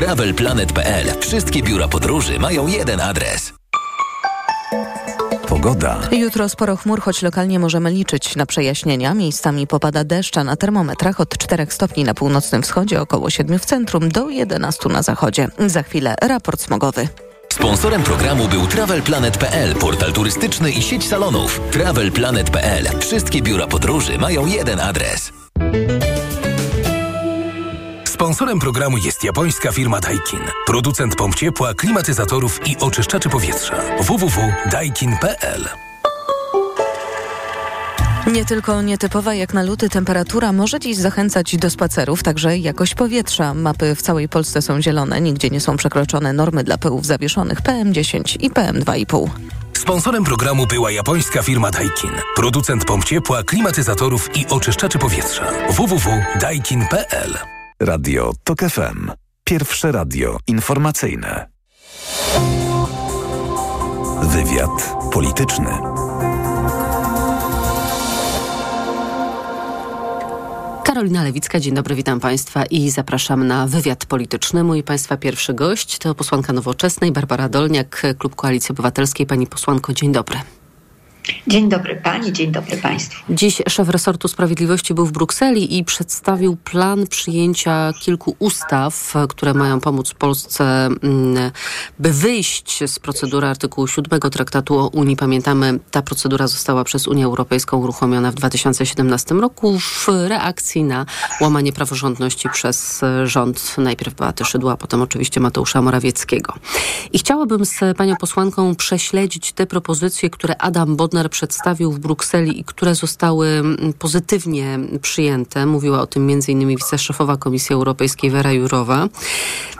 TravelPlanet.pl. Wszystkie biura podróży mają jeden adres. Pogoda. Jutro sporo chmur, choć lokalnie możemy liczyć na przejaśnienia. Miejscami popada deszcz, a na termometrach od 4 stopni na północnym wschodzie, około 7 w centrum, do 11 na zachodzie. Za chwilę raport smogowy. Sponsorem programu był TravelPlanet.pl, portal turystyczny i sieć salonów. TravelPlanet.pl. Wszystkie biura podróży mają jeden adres. Sponsorem programu jest japońska firma Daikin. Producent pomp ciepła, klimatyzatorów i oczyszczaczy powietrza. www.daikin.pl Nie tylko nietypowa jak na luty temperatura może dziś zachęcać do spacerów, także jakość powietrza. Mapy w całej Polsce są zielone, nigdzie nie są przekroczone normy dla pyłów zawieszonych PM10 i PM2,5. Sponsorem programu była japońska firma Daikin. Producent pomp ciepła, klimatyzatorów i oczyszczaczy powietrza. www.daikin.pl Radio TOK FM. Pierwsze radio informacyjne. Wywiad polityczny. Karolina Lewicka, dzień dobry, witam Państwa i zapraszam na wywiad polityczny. Mój Państwa pierwszy gość to posłanka Nowoczesnej, Barbara Dolniak, Klub Koalicji Obywatelskiej. Pani posłanko, dzień dobry. Dzień dobry Pani, dzień dobry Państwu. Dziś szef resortu sprawiedliwości był w Brukseli i przedstawił plan przyjęcia kilku ustaw, które mają pomóc Polsce, mm, by wyjść z procedury artykułu 7 Traktatu o Unii. Pamiętamy, ta procedura została przez Unię Europejską uruchomiona w 2017 roku w reakcji na łamanie praworządności przez rząd najpierw Beaty Szydła, a potem oczywiście Mateusza Morawieckiego. I chciałabym z panią posłanką prześledzić te propozycje, które Adam Bodnar przedstawił w Brukseli i które zostały mm, pozytywnie przyjęte. Mówiła o tym m.in. wiceszefowa Komisji Europejskiej Vera Jurowa.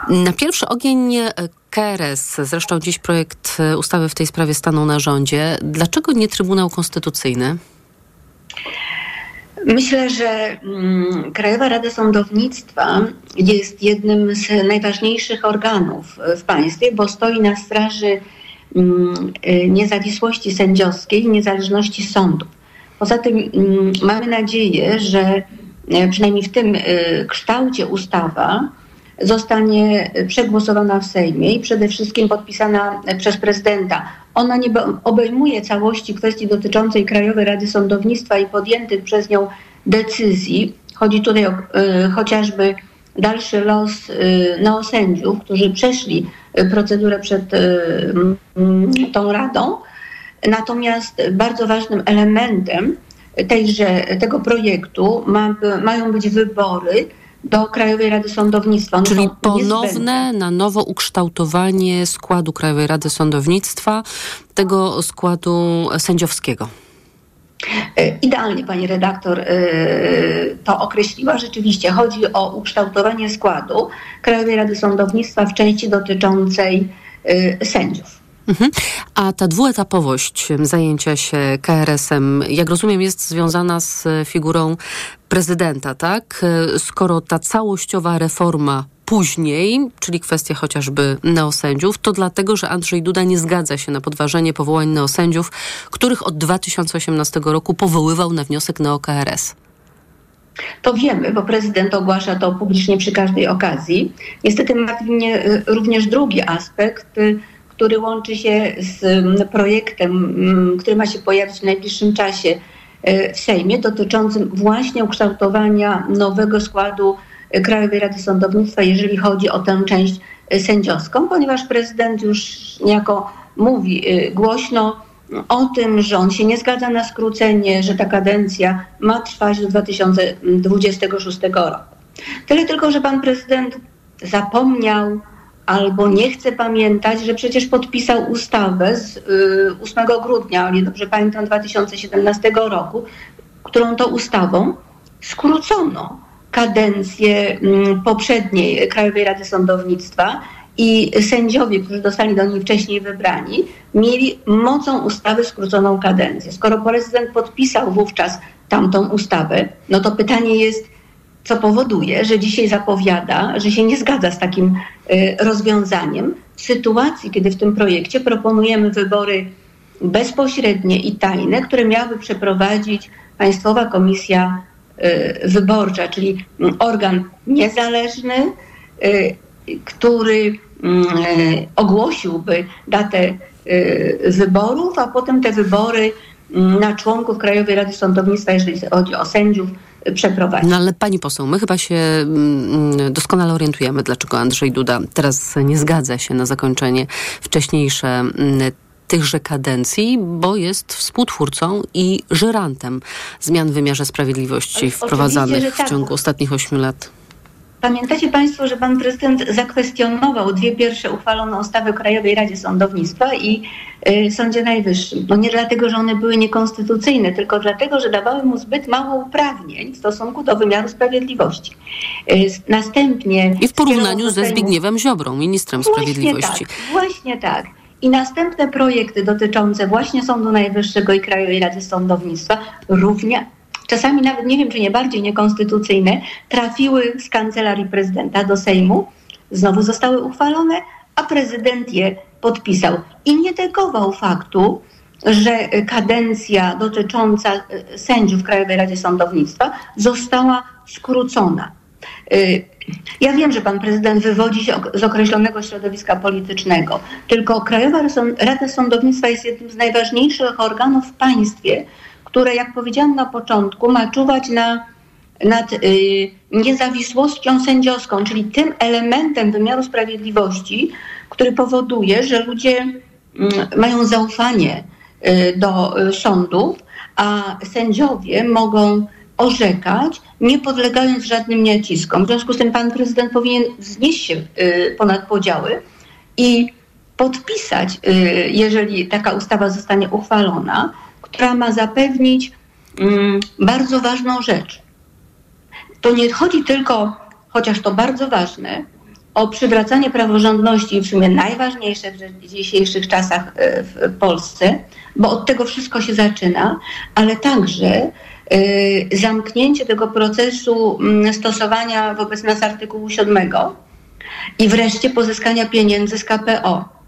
Na pierwszy ogień e, KRS, zresztą dziś projekt e, ustawy w tej sprawie stanął na rządzie. Dlaczego nie Trybunał Konstytucyjny? Myślę, że mm, Krajowa Rada Sądownictwa jest jednym z najważniejszych organów w państwie, bo stoi na straży niezawisłości sędziowskiej, niezależności sądów. Poza tym mm, mamy nadzieję, że e, przynajmniej w tym y, kształcie ustawa zostanie przegłosowana w Sejmie i przede wszystkim podpisana przez prezydenta. Ona nie obejmuje całości kwestii dotyczącej Krajowej Rady Sądownictwa i podjętych przez nią decyzji. Chodzi tutaj o, y, chociażby dalszy los y, neosędziów, którzy przeszli procedurę przed y, mm, tą Radą. Natomiast bardzo ważnym elementem tejże, tego projektu ma, mają być wybory do Krajowej Rady Sądownictwa. One Czyli ponowne, na nowo ukształtowanie składu Krajowej Rady Sądownictwa, tego składu sędziowskiego. E, idealnie pani redaktor e, to określiła. Rzeczywiście chodzi o ukształtowanie składu Krajowej Rady Sądownictwa w części dotyczącej e, sędziów. Mhm. A ta dwuetapowość zajęcia się KRS-em, jak rozumiem, jest związana z figurą prezydenta, tak? Skoro ta całościowa reforma później, czyli kwestia chociażby neosędziów, to dlatego, że Andrzej Duda nie zgadza się na podważenie powołań neosędziów, których od 2018 roku powoływał na wniosek NeoKRS. To wiemy, bo prezydent ogłasza to publicznie przy każdej okazji. Niestety martwi mnie y, również drugi aspekt, y, który łączy się z mm, projektem, mm, który ma się pojawić w najbliższym czasie y, w Sejmie, dotyczącym właśnie ukształtowania nowego składu Krajowej Rady Sądownictwa, jeżeli chodzi o tę część sędziowską, ponieważ prezydent już niejako mówi y, głośno o tym, że on się nie zgadza na skrócenie, że ta kadencja ma trwać do 2026 roku. Tyle tylko, że pan prezydent zapomniał albo nie chce pamiętać, że przecież podpisał ustawę z 8 y, grudnia, ale dobrze pamiętam, 2017 roku, którą to ustawą skrócono kadencję mm, poprzedniej Krajowej Rady Sądownictwa i sędziowie, którzy zostali do niej wcześniej wybrani, mieli mocą ustawy skróconą kadencję. Skoro prezydent podpisał wówczas tamtą ustawę, no to pytanie jest, co powoduje, że dzisiaj zapowiada, że się nie zgadza z takim y, rozwiązaniem w sytuacji, kiedy w tym projekcie proponujemy wybory bezpośrednie i tajne, które miałaby przeprowadzić Państwowa Komisja wyborcza, czyli organ niezależny, y, który mm, ogłosiłby datę wyborów, a potem te wybory mm, na członków Krajowej Rady Sądownictwa, jeżeli chodzi o sędziów. No ale pani poseł, my chyba się mm, doskonale orientujemy, dlaczego Andrzej Duda teraz nie zgadza się na zakończenie wcześniejsze mm, tychże kadencji, bo jest współtwórcą i żyrantem zmian w wymiarze sprawiedliwości wprowadzanych tak. w ciągu ostatnich ośmiu lat. Pamiętacie Państwo, że Pan Prezydent zakwestionował dwie pierwsze uchwalone ustawy o Krajowej Radzie Sądownictwa i y, Sądzie Najwyższym. No nie dlatego, że one były niekonstytucyjne, tylko dlatego, że dawały mu zbyt mało uprawnień w stosunku do wymiaru sprawiedliwości. Y, następnie... I w porównaniu ze Zbigniewem Ziobrą, ministrem właśnie sprawiedliwości. Tak, właśnie tak. I następne projekty dotyczące właśnie Sądu Najwyższego i Krajowej Rady Sądownictwa czasami nawet nie wiem, czy nie bardziej niekonstytucyjne, trafiły z kancelarii prezydenta do Sejmu, znowu zostały uchwalone, a prezydent je podpisał. I nie negował faktu, że kadencja dotycząca e, sędziów Krajowej Radzie Sądownictwa została skrócona. Ja wiem, że pan prezydent wywodzi się z określonego środowiska politycznego, tylko Krajowa Rada Sądownictwa jest jednym z najważniejszych organów w państwie, które, jak powiedziałam na początku, ma czuwać na, nad y, niezawisłością sędziowską, czyli tym elementem wymiaru sprawiedliwości, który powoduje, że ludzie y, mają zaufanie y, do y, sądów, a sędziowie mogą orzekać, nie podlegając żadnym naciskom. W związku z tym pan prezydent powinien wznieść się y, ponad podziały i podpisać, y, jeżeli taka ustawa zostanie uchwalona, która ma zapewnić mm, bardzo ważną rzecz. To nie chodzi tylko, chociaż to bardzo ważne, o przywracanie praworządności, w sumie najważniejsze w dzisiejszych czasach e, w Polsce, bo od tego wszystko się zaczyna, ale także zamknięcie tego procesu mm, stosowania wobec nas artykułu 7 i wreszcie pozyskania pieniędzy z KPO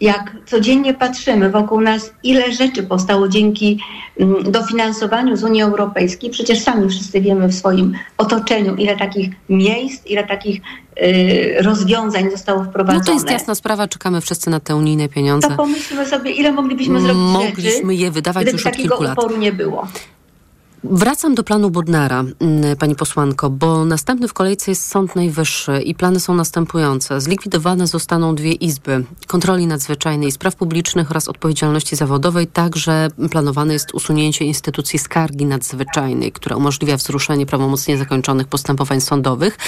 jak codziennie patrzymy wokół nas, ile rzeczy powstało dzięki mm, dofinansowaniu z Unii Europejskiej, przecież sami wszyscy wiemy w swoim otoczeniu, ile takich miejsc, ile takich y, rozwiązań zostało wprowadzone. No to jest jasna sprawa, czekamy wszyscy na te unijne pieniądze. To pomyślmy sobie, ile moglibyśmy zrobić Mogliśmy rzeczy, je wydawać już od kilku lat. nie było. Wracam do planu Bodnara, mm, pani posłanko, bo następny w kolejce jest Sąd Najwyższy i plany są następujące. Zlikwidowane zostaną dwie izby kontroli nadzwyczajnej spraw publicznych oraz odpowiedzialności zawodowej. Także planowane jest usunięcie instytucji skargi nadzwyczajnej, która umożliwia wzruszenie prawomocnie zakończonych postępowań sądowych,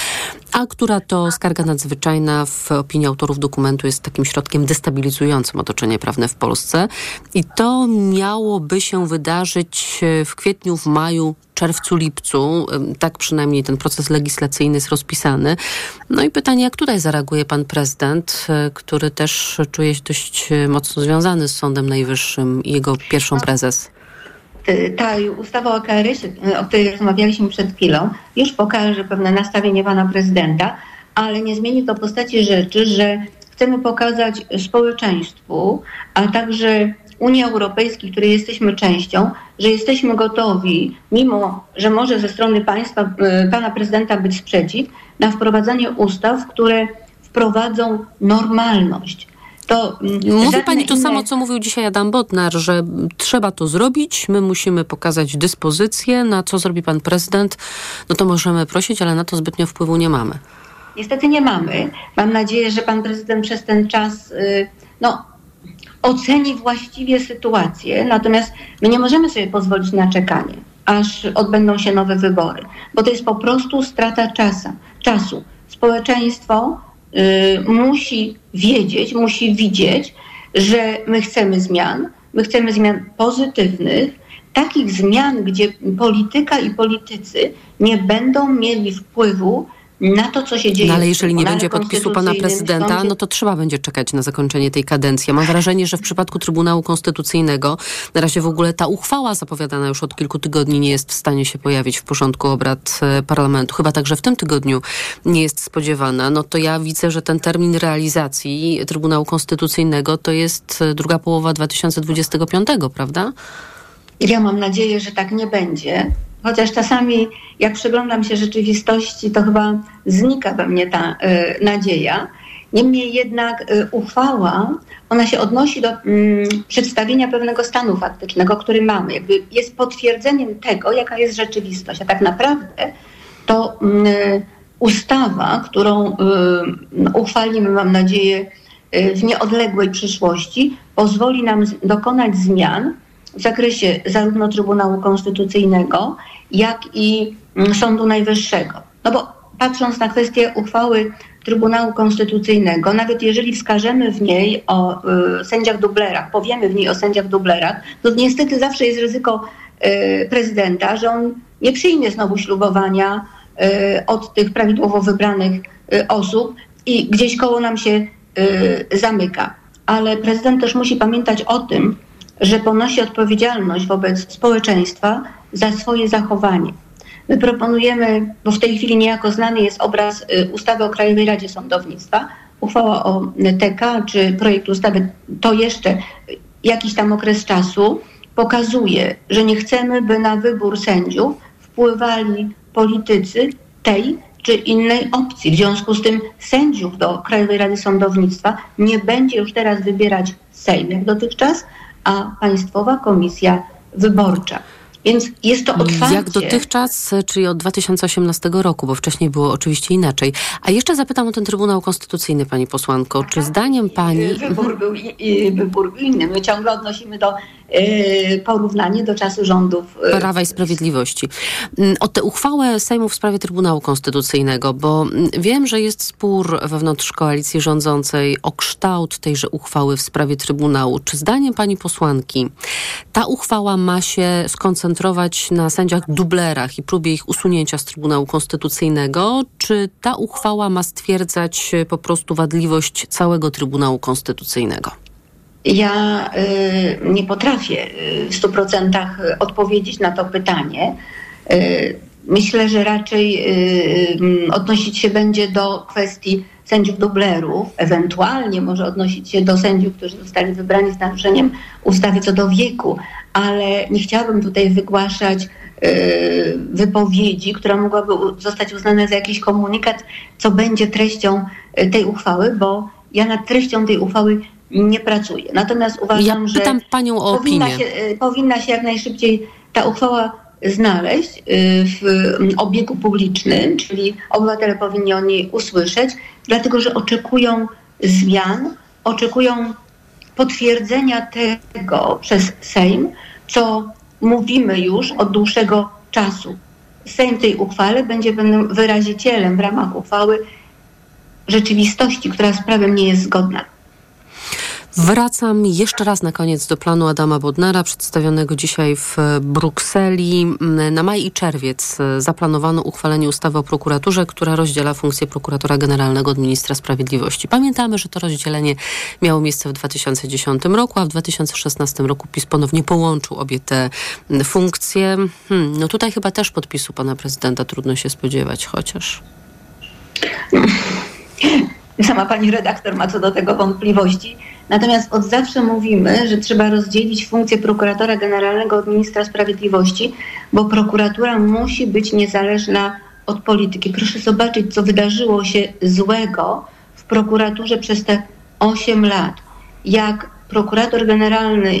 a która to skarga nadzwyczajna w opinii autorów dokumentu jest takim środkiem destabilizującym otoczenie prawne w Polsce. I to miałoby się wydarzyć w kwietniu, w maju maju, czerwcu, lipcu. Tak przynajmniej ten proces legislacyjny jest rozpisany. No i pytanie, jak tutaj zareaguje pan prezydent, e, który też czuje się dość e, mocno związany z Sądem Najwyższym i jego pierwszą prezes? ta ustawa o KRS, o której rozmawialiśmy przed chwilą, już pokaże pewne nastawienie pana prezydenta, ale nie zmieni to postaci rzeczy, że chcemy pokazać społeczeństwu, a także Unii Europejskiej, której jesteśmy częścią, że jesteśmy gotowi, mimo że może ze strony państwa, e, pana prezydenta być sprzeciw, na wprowadzanie ustaw, które wprowadzą normalność. To mm, Mówi pani to inne... samo, co mówił dzisiaj Adam Bodnar, że trzeba to zrobić, my musimy pokazać dyspozycję, na co zrobi pan prezydent, no to możemy prosić, ale na to zbytnio wpływu nie mamy. Niestety nie mamy. Mam nadzieję, że pan prezydent przez ten czas y, no, oceni właściwie sytuację, natomiast my nie możemy sobie pozwolić na czekanie, aż odbędą się nowe wybory, bo to jest po prostu strata czasu. czasu. Społeczeństwo y, musi wiedzieć, musi widzieć, że my chcemy zmian, my chcemy zmian pozytywnych, takich zmian, gdzie polityka i politycy nie będą mieli wpływu na to, co się dzieje. No ale jeżeli nie będzie podpisu pana prezydenta, no to trzeba będzie czekać na zakończenie tej kadencji. Mam wrażenie, że w przypadku Trybunału Konstytucyjnego na razie w ogóle ta uchwała zapowiadana już od kilku tygodni nie jest w stanie się pojawić w porządku obrad e, parlamentu. Chyba także w tym tygodniu nie jest spodziewana. No to ja widzę, że ten termin realizacji Trybunału Konstytucyjnego to jest e, druga połowa 2025, prawda? Ja mam nadzieję, że tak nie będzie. Chociaż czasami jak przyglądam się rzeczywistości, to chyba znika we mnie ta y, nadzieja. Niemniej jednak y, uchwała, ona się odnosi do mm, przedstawienia pewnego stanu faktycznego, który mamy. Jakby jest potwierdzeniem tego, jaka jest rzeczywistość. A tak naprawdę to y, ustawa, którą y, uchwalimy, mam nadzieję, y, w nieodległej przyszłości, pozwoli nam dokonać zmian w zakresie zarówno Trybunału Konstytucyjnego, jak i mm, Sądu Najwyższego. No bo patrząc na kwestię uchwały Trybunału Konstytucyjnego, nawet jeżeli wskażemy w niej o y, sędziach dublerach, powiemy w niej o sędziach dublerach, to niestety zawsze jest ryzyko y, prezydenta, że on nie przyjmie znowu ślubowania y, od tych prawidłowo wybranych y, osób i gdzieś koło nam się y, zamyka. Ale prezydent też musi pamiętać o tym, że ponosi odpowiedzialność wobec społeczeństwa za swoje zachowanie. My proponujemy, bo w tej chwili niejako znany jest obraz y, ustawy o Krajowej Radzie Sądownictwa, uchwała o TK czy projekt ustawy, to jeszcze jakiś tam okres czasu pokazuje, że nie chcemy, by na wybór sędziów wpływali politycy tej czy innej opcji. W związku z tym sędziów do Krajowej Rady Sądownictwa nie będzie już teraz wybierać Sejm jak dotychczas, a Państwowa Komisja Wyborcza. Więc jest to otwarcie. Jak dotychczas, czyli od 2018 roku, bo wcześniej było oczywiście inaczej. A jeszcze zapytam o ten Trybunał Konstytucyjny, pani posłanko. Czy zdaniem pani... Wybór był, wybór był inny. My ciągle odnosimy do porównanie do czasu rządów... Yy, Prawa i Sprawiedliwości. Mm, o tę uchwałę Sejmu w sprawie Trybunału Konstytucyjnego, bo mm, wiem, że jest spór wewnątrz koalicji rządzącej o kształt tejże uchwały w sprawie Trybunału. Czy zdaniem pani posłanki ta uchwała ma się skoncentrować koncentrować na sędziach dublerach i próbie ich usunięcia z Trybunału Konstytucyjnego, czy ta uchwała ma stwierdzać po prostu wadliwość całego Trybunału Konstytucyjnego? Ja y, nie potrafię y, w stu procentach odpowiedzieć na to pytanie. Y, myślę, że raczej odnosić się będzie do kwestii sędziów dublerów, ewentualnie może odnosić się do sędziów, którzy zostali wybrani z naruszeniem ustawy co do wieku, ale nie chciałabym tutaj wygłaszać wypowiedzi, która mogłaby zostać uznana za jakiś komunikat, co będzie treścią tej uchwały, bo ja nad treścią tej uchwały nie pracuję. Natomiast uważam, ja pytam że panią o powinna opinię. się, y, powinna się jak najszybciej ta uchwała znaleźć w obiegu publicznym, czyli obywatele powinni o niej usłyszeć, dlatego że oczekują zmian, oczekują potwierdzenia tego przez Sejm, co mówimy już od dłuższego czasu. Sejm tej uchwale będzie wyrazicielem w ramach uchwały rzeczywistości, która z prawem nie jest zgodna. Wracam jeszcze raz na koniec do planu Adama Bodnara, przedstawionego dzisiaj w Brukseli. Na maj i czerwiec zaplanowano uchwalenie ustawy o prokuraturze, która rozdziela funkcję prokuratora generalnego od ministra sprawiedliwości. Pamiętamy, że to rozdzielenie miało miejsce w 2010 roku, a w 2016 roku PiS ponownie połączył obie te funkcje. Hmm, no tutaj chyba też podpisu pana prezydenta trudno się spodziewać, chociaż. Sama pani redaktor ma co do tego wątpliwości. Natomiast od zawsze mówimy, że trzeba rozdzielić funkcję prokuratora generalnego od ministra sprawiedliwości, bo prokuratura musi być niezależna od polityki. Proszę zobaczyć, co wydarzyło się złego w prokuraturze przez te 8 lat. Jak prokurator generalny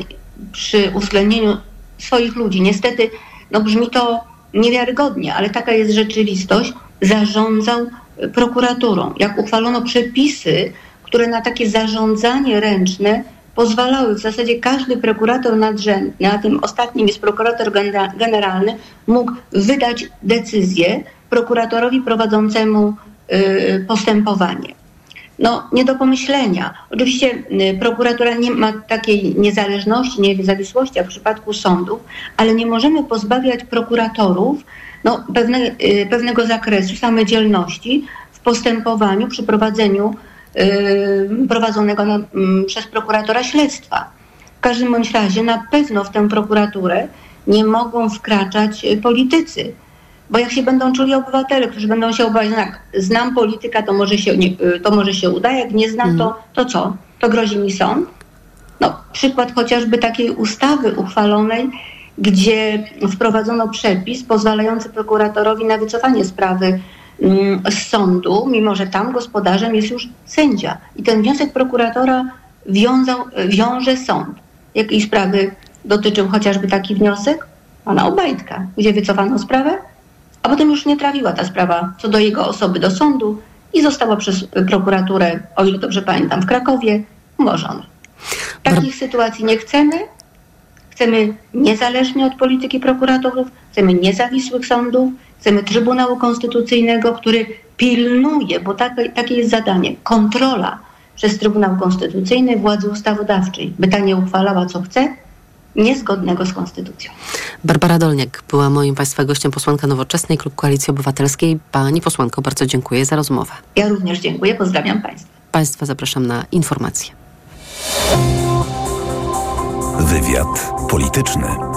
przy uwzględnieniu swoich ludzi, niestety, no brzmi to niewiarygodnie, ale taka jest rzeczywistość, zarządzał prokuraturą. Jak uchwalono przepisy, które na takie zarządzanie ręczne pozwalały w zasadzie każdy prokurator nadrzędny, a tym ostatnim jest prokurator generalny, mógł wydać decyzję prokuratorowi prowadzącemu y, postępowanie. No, nie do pomyślenia. Oczywiście y, prokuratura nie ma takiej niezależności, niezawisłości jak w przypadku sądów, ale nie możemy pozbawiać prokuratorów no, pewne, y, pewnego zakresu samodzielności w postępowaniu, przy prowadzeniu prowadzonego na, mm, przez prokuratora śledztwa. W każdym bądź razie na pewno w tę prokuraturę nie mogą wkraczać y, politycy. Bo jak się będą czuli obywatele, którzy będą się obawiać, tak, znam polityka, to może się, nie, y, to może się uda, jak nie znam, to, mhm. to co? To grozi mi sąd? No, przykład chociażby takiej ustawy uchwalonej gdzie wprowadzono przepis pozwalający prokuratorowi na wycofanie sprawy z sądu, mimo że tam gospodarzem jest już sędzia. I ten wniosek prokuratora wiązał, wiąże sąd. Jakiej sprawy dotyczył chociażby taki wniosek? Pana Obajtka, gdzie wycofano sprawę, a potem już nie trafiła ta sprawa co do jego osoby do sądu i została przez prokuraturę, o ile dobrze pamiętam, w Krakowie umorzona. Takich sytuacji nie chcemy. Chcemy niezależnie od polityki prokuratorów, chcemy niezawisłych sądów, chcemy Trybunału Konstytucyjnego, który pilnuje, bo takie, takie jest zadanie, kontrola przez Trybunał Konstytucyjny władzy ustawodawczej, by ta nie uchwalała co chce, niezgodnego z konstytucją. Barbara Dolniak była moim Państwa gościem, posłanka Nowoczesnej, Klub Koalicji Obywatelskiej. Pani posłanko, bardzo dziękuję za rozmowę. Ja również dziękuję, pozdrawiam Państwa. Państwa zapraszam na informacje. Wywiad polityczny.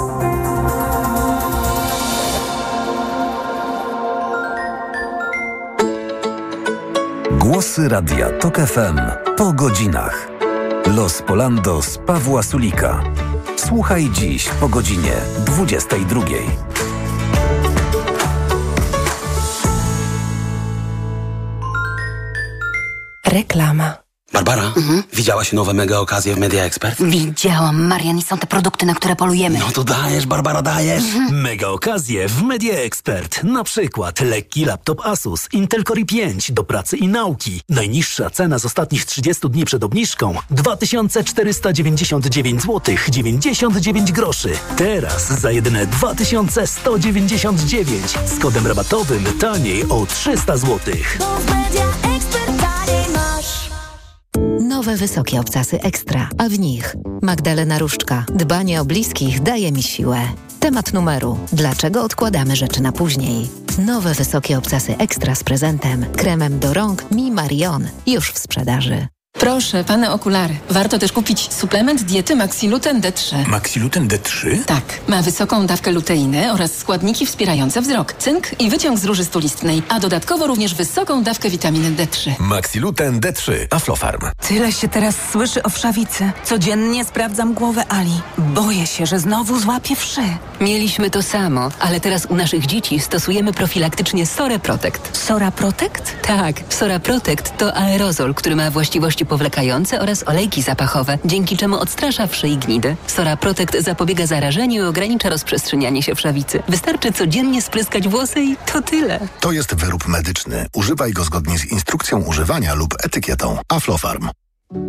Głosy Radia TOK FM po godzinach. Los Polando z Pawła Sulika. Słuchaj dziś po godzinie 22. Reklama. Barbara, widziałaś nowe mega okazje w Media Expert? Widziałam, Marian, i są te produkty, na które polujemy. No to dajesz, Barbara, dajesz. Mega okazje w Media Expert. Na przykład lekki laptop Asus Intel Core i5 do pracy i nauki. Najniższa cena z ostatnich 30 dni przed obniżką 2499 zł 99 groszy. Teraz za jedyne 2199 z kodem rabatowym taniej o 300 zł. Nowe wysokie obcasy ekstra, a w nich Magdalena Różczka. Dbanie o bliskich daje mi siłę. Temat numeru. Dlaczego odkładamy rzeczy na później? Nowe wysokie obcasy ekstra z prezentem. Kremem do rąk Mi Marion. Już w sprzedaży. Proszę, pane okulary. Warto też kupić suplement diety Maxiluten D3. Maxiluten D3? Tak, ma wysoką dawkę luteiny oraz składniki wspierające wzrok, cynk i wyciąg z róży stulistnej, a dodatkowo również wysoką dawkę witaminy D3. Maxiluten D3. Aflofarm. Tyle się teraz słyszy o wszawicy. Codziennie sprawdzam głowę Ali. Boję się, że znowu złapię wszy. Mieliśmy to samo, ale teraz u naszych dzieci stosujemy profilaktycznie Sora Protect. Sora Protect? Tak, Sora Protect to aerozol, który ma właściwości powlekające oraz olejki zapachowe, dzięki czemu odstrasza wszy i gnidy. Sora Protect zapobiega zarażeniu i ogranicza rozprzestrzenianie się wszawicy. Wystarczy codziennie spryskać włosy i to tyle. To jest wyrób medyczny. Używaj go zgodnie z instrukcją używania lub etykietą. Aflofarm.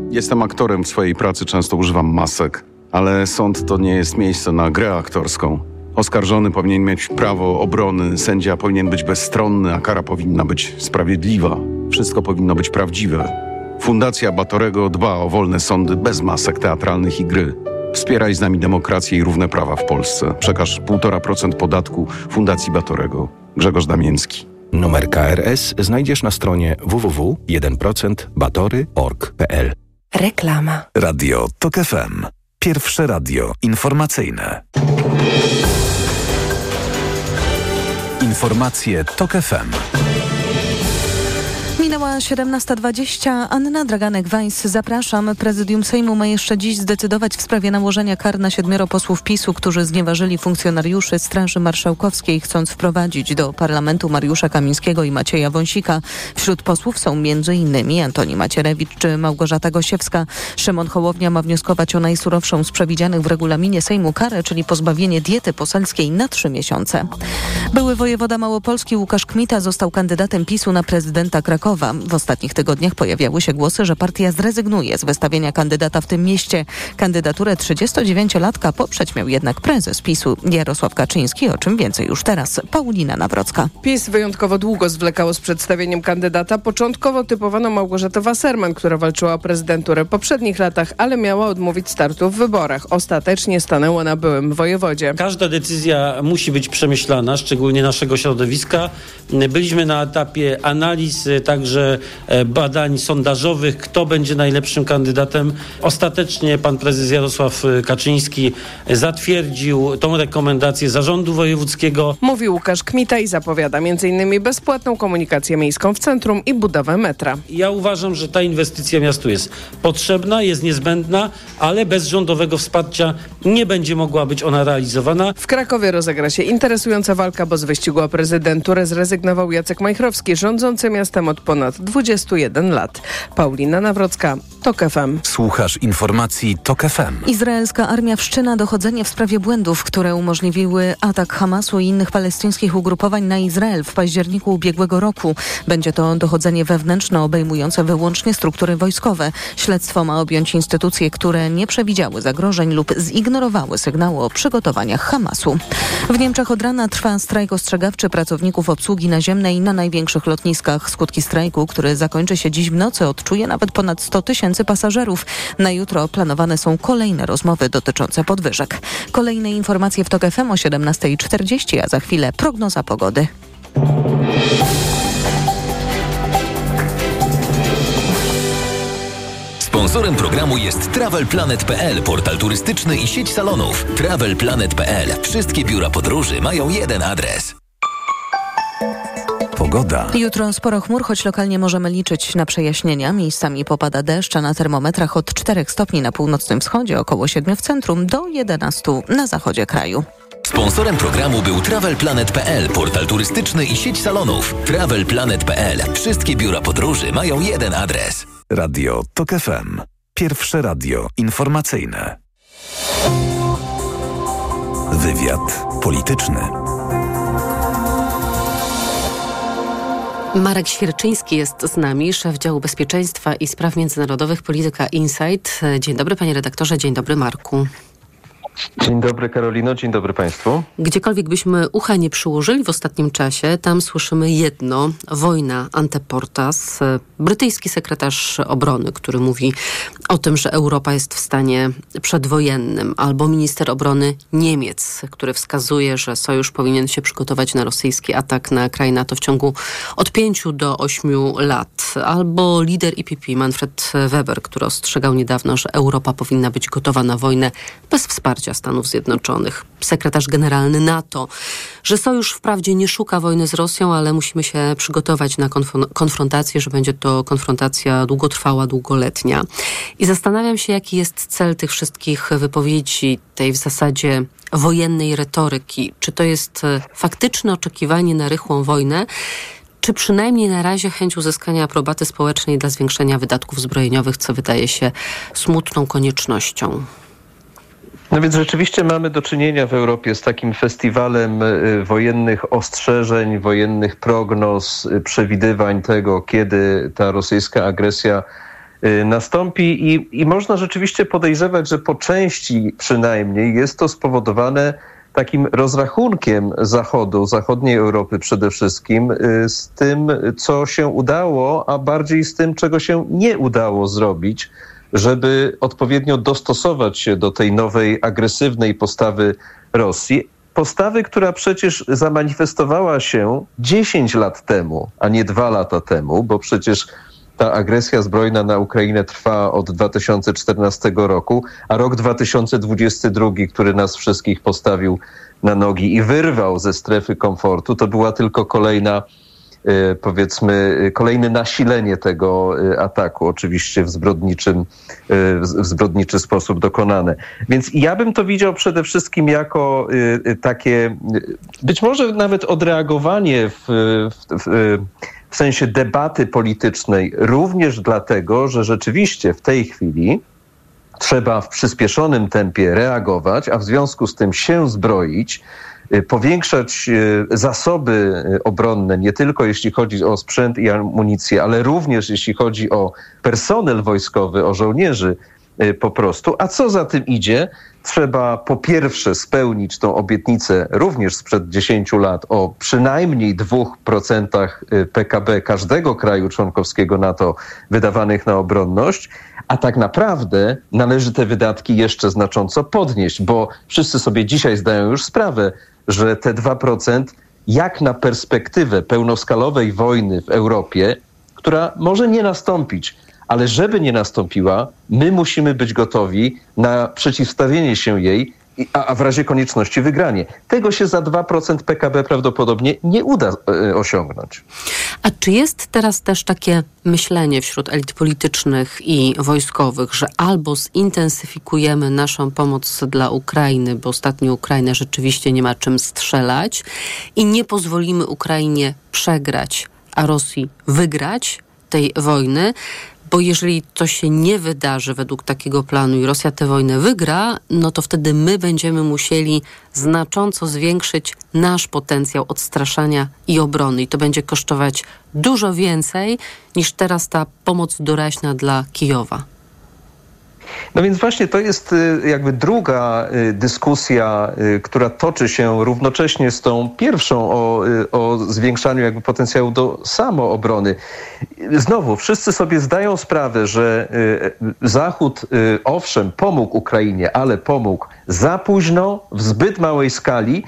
Jestem aktorem w swojej pracy, często używam masek, ale sąd to nie jest miejsce na grę aktorską. Oskarżony powinien mieć prawo obrony, sędzia powinien być bezstronny, a kara powinna być sprawiedliwa. Wszystko powinno być prawdziwe. Fundacja Batorego dba o wolne sądy bez masek teatralnych i gry. Wspieraj z nami demokrację i równe prawa w Polsce. Przekaż 1,5% podatku Fundacji Batorego. Grzegorz Damięcki. Numer KRS znajdziesz na stronie www.1%batory.org.pl Reklama. Radio TOK FM. Pierwsze radio informacyjne. Informacje TOK FM. Minęła 17.20. Anna Draganek-Weiss. Zapraszam. Prezydium Sejmu ma jeszcze dziś zdecydować w sprawie nałożenia kar na siedmioro posłów PiSu, którzy znieważyli funkcjonariuszy Straży Marszałkowskiej, chcąc wprowadzić do parlamentu Mariusza Kamińskiego i Macieja Wąsika. Wśród posłów są m.in. Antoni Macierewicz czy Małgorzata Gosiewska. Szymon Hołownia ma wnioskować o najsurowszą z przewidzianych w regulaminie Sejmu karę, czyli pozbawienie diety poselskiej na trzy miesiące. Były wojewoda Małopolski Łukasz Kmita został kandydatem PiSu na prezydenta Krakowa. W ostatnich tygodniach pojawiały się głosy, że partia zrezygnuje z wystawienia kandydata w tym mieście. Kandydaturę 39-latka poprzeć miał jednak prezes PiSu Jarosław Kaczyński, o czym więcej już teraz Paulina Nawrocka. PiS wyjątkowo długo zwlekało z przedstawieniem kandydata. Początkowo typowano Małgorzatę Wasserman, która walczyła o prezydenturę w poprzednich latach, ale miała odmówić startu w wyborach. Ostatecznie stanęła na byłym wojewodzie. Każda decyzja musi być przemyślana, szczególnie naszego środowiska. Byliśmy na etapie analiz tak także e, badań sondażowych, kto będzie najlepszym kandydatem. Ostatecznie pan prezes Jarosław e, Kaczyński zatwierdził tą rekomendację zarządu wojewódzkiego. Mówi Łukasz Kmita i zapowiada m.in. bezpłatną komunikację miejską w centrum i budowę metra. Ja uważam, że ta inwestycja miastu jest potrzebna, jest niezbędna, ale bez rządowego wsparcia nie będzie mogła być ona realizowana. W Krakowie rozegra się interesująca walka, bo z wyścigu o prezydenturę zrezygnował Jacek Majchrowski, rządzący miastem od ponad 21 lat. Paulina Nawrocka, TOK FM. Słuchasz informacji TOK FM. Izraelska armia wszczyna dochodzenie w sprawie błędów, które umożliwiły atak Hamasu i innych palestyńskich ugrupowań na Izrael w październiku ubiegłego roku. Będzie to dochodzenie wewnętrzne obejmujące wyłącznie struktury wojskowe. Śledztwo ma objąć instytucje, które nie przewidziały zagrożeń lub zignorowały sygnały o przygotowaniach Hamasu. W Niemczech od rana trwa strajk ostrzegawczy pracowników obsługi naziemnej na największych lotniskach. Skutki strajku, który zakończy się dziś w nocy, odczuje nawet ponad 100 tysięcy pasażerów. Na jutro planowane są kolejne rozmowy dotyczące podwyżek. Kolejne informacje w TOK FM o 17.40, a za chwilę prognoza pogody. Sponsorem programu jest TravelPlanet.pl, portal turystyczny i sieć salonów. TravelPlanet.pl. Wszystkie biura podróży mają jeden adres. Pogoda. Jutro sporo chmur, choć lokalnie możemy liczyć na przejaśnienia. Miejscami popada deszcz, a na termometrach od 4 stopni na północnym wschodzie, około 7 w centrum, do 11 na zachodzie kraju. Sponsorem programu był TravelPlanet.pl, portal turystyczny i sieć salonów. TravelPlanet.pl. Wszystkie biura podróży mają jeden adres. Radio TOK FM. Pierwsze radio informacyjne. Wywiad polityczny. Marek Świerczyński jest z nami, szef działu bezpieczeństwa i spraw międzynarodowych Polityka Insight. Dzień dobry panie redaktorze, dzień dobry Marku. Dzień dobry Karolino, dzień dobry Państwu. Gdziekolwiek byśmy ucha nie przyłożyli w ostatnim czasie, tam słyszymy jedno, wojna anteportas. Brytyjski sekretarz obrony, który mówi o tym, że Europa jest w stanie przedwojennym, albo minister obrony Niemiec, który wskazuje, że sojusz powinien się przygotować na rosyjski atak na kraj NATO w ciągu od 5 do 8 lat, albo lider IPP Manfred Weber, który ostrzegał niedawno, że Europa powinna być gotowa na wojnę bez wsparcia Stanów Zjednoczonych, sekretarz generalny NATO, że sojusz wprawdzie nie szuka wojny z Rosją, ale musimy się przygotować na konf- konfrontację, że będzie to konfrontacja długotrwała, długoletnia. I zastanawiam się, jaki jest cel tych wszystkich wypowiedzi, tej w zasadzie wojennej retoryki. Czy to jest faktyczne oczekiwanie na rychłą wojnę, czy przynajmniej na razie chęć uzyskania aprobaty społecznej dla zwiększenia wydatków zbrojeniowych, co wydaje się smutną koniecznością? No więc rzeczywiście mamy do czynienia w Europie z takim festiwalem y, wojennych ostrzeżeń, wojennych prognoz, y, przewidywań tego, kiedy ta rosyjska agresja y, nastąpi. I, i można rzeczywiście podejrzewać, że po części przynajmniej jest to spowodowane takim rozrachunkiem Zachodu, zachodniej Europy przede wszystkim, z tym, co się udało, a bardziej z tym, czego się nie udało zrobić żeby odpowiednio dostosować się do tej nowej, agresywnej postawy Rosji. Postawy, która przecież zamanifestowała się 10 lat temu, a nie dwa lata temu, bo przecież ta agresja zbrojna na Ukrainę trwa od 2014 roku, a rok 2022, który nas wszystkich postawił na nogi i wyrwał ze strefy komfortu, to była tylko kolejna powiedzmy kolejne nasilenie tego y, ataku, oczywiście w zbrodniczym, w zbrodniczy sposób dokonane. Więc ja bym to widział przede wszystkim jako takie, być może nawet odreagowanie w, w, w, w sensie debaty politycznej, również dlatego, że rzeczywiście w tej chwili trzeba w przyspieszonym tempie reagować, a w związku z tym się zbroić, powiększać y, zasoby y, obronne, nie tylko jeśli chodzi o sprzęt i amunicję, ale również jeśli chodzi o personel wojskowy, o żołnierzy po prostu. A co za tym idzie? Trzeba po pierwsze spełnić tą obietnicę również sprzed 10 lat o przynajmniej 2% PKB każdego kraju członkowskiego NATO wydawanych na obronność, a tak naprawdę należy te wydatki jeszcze znacząco podnieść, bo wszyscy sobie dzisiaj zdają już sprawę, że te 2% jak na perspektywę pełnoskalowej wojny w Europie, która może nie nastąpić, ale żeby nie nastąpiła, my musimy być gotowi na przeciwstawienie się jej a, w razie konieczności wygranie. Tego się za 2% PKB prawdopodobnie nie uda e, osiągnąć. A czy jest teraz też takie myślenie wśród elit politycznych i wojskowych, że albo zintensyfikujemy naszą pomoc dla Ukrainy, bo ostatnio Ukraina rzeczywiście nie ma czym strzelać i nie pozwolimy Ukrainie przegrać, a Rosji wygrać tej wojny, bo jeżeli to się nie wydarzy według takiego planu i Rosja tę wojnę wygra, no to wtedy my będziemy musieli znacząco zwiększyć nasz potencjał odstraszania i obrony. I to będzie kosztować dużo więcej niż teraz ta pomoc doraźna dla Kijowa. No więc właśnie to jest y, jakby druga y, dyskusja, y, która toczy się równocześnie z tą pierwszą o, o zwiększaniu jakby potencjału do samoobrony. Znowu, wszyscy sobie zdają sprawę, że Zachód owszem pomógł Ukrainie, ale pomógł za późno, w zbyt małej skali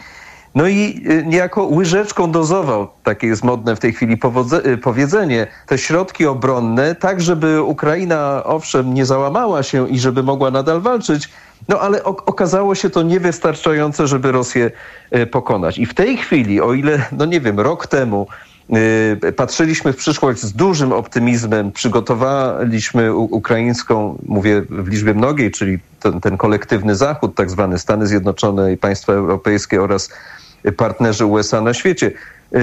no i y, niejako łyżeczką dozował, takie jest modne w tej chwili y, powiedzenie, te środki obronne, tak żeby Ukraina owszem nie załamała się i żeby mogła nadal walczyć, no ale okazało się to niewystarczające, żeby Rosję y, pokonać. I w tej chwili, o ile, no nie wiem, rok temu patrzyliśmy w przyszłość z dużym optymizmem, przygotowaliśmy ukraińską, mówię w liczbie mnogiej, czyli ten, ten kolektywny Zachód, tak zwany Stany Zjednoczone i państwa europejskie oraz partnerzy USA na świecie. Y,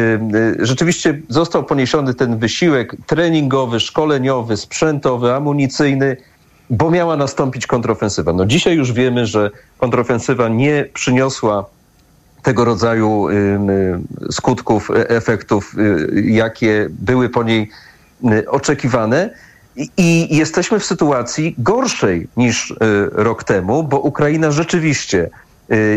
y, rzeczywiście został poniesiony ten wysiłek treningowy, szkoleniowy, sprzętowy, amunicyjny, bo miała nastąpić kontrofensywa. No dzisiaj już wiemy, że kontrofensywa nie przyniosła tego rodzaju y, skutków, e, efektów, jakie były po niej oczekiwane. I jesteśmy w sytuacji gorszej niż rok temu, bo Ukraina rzeczywiście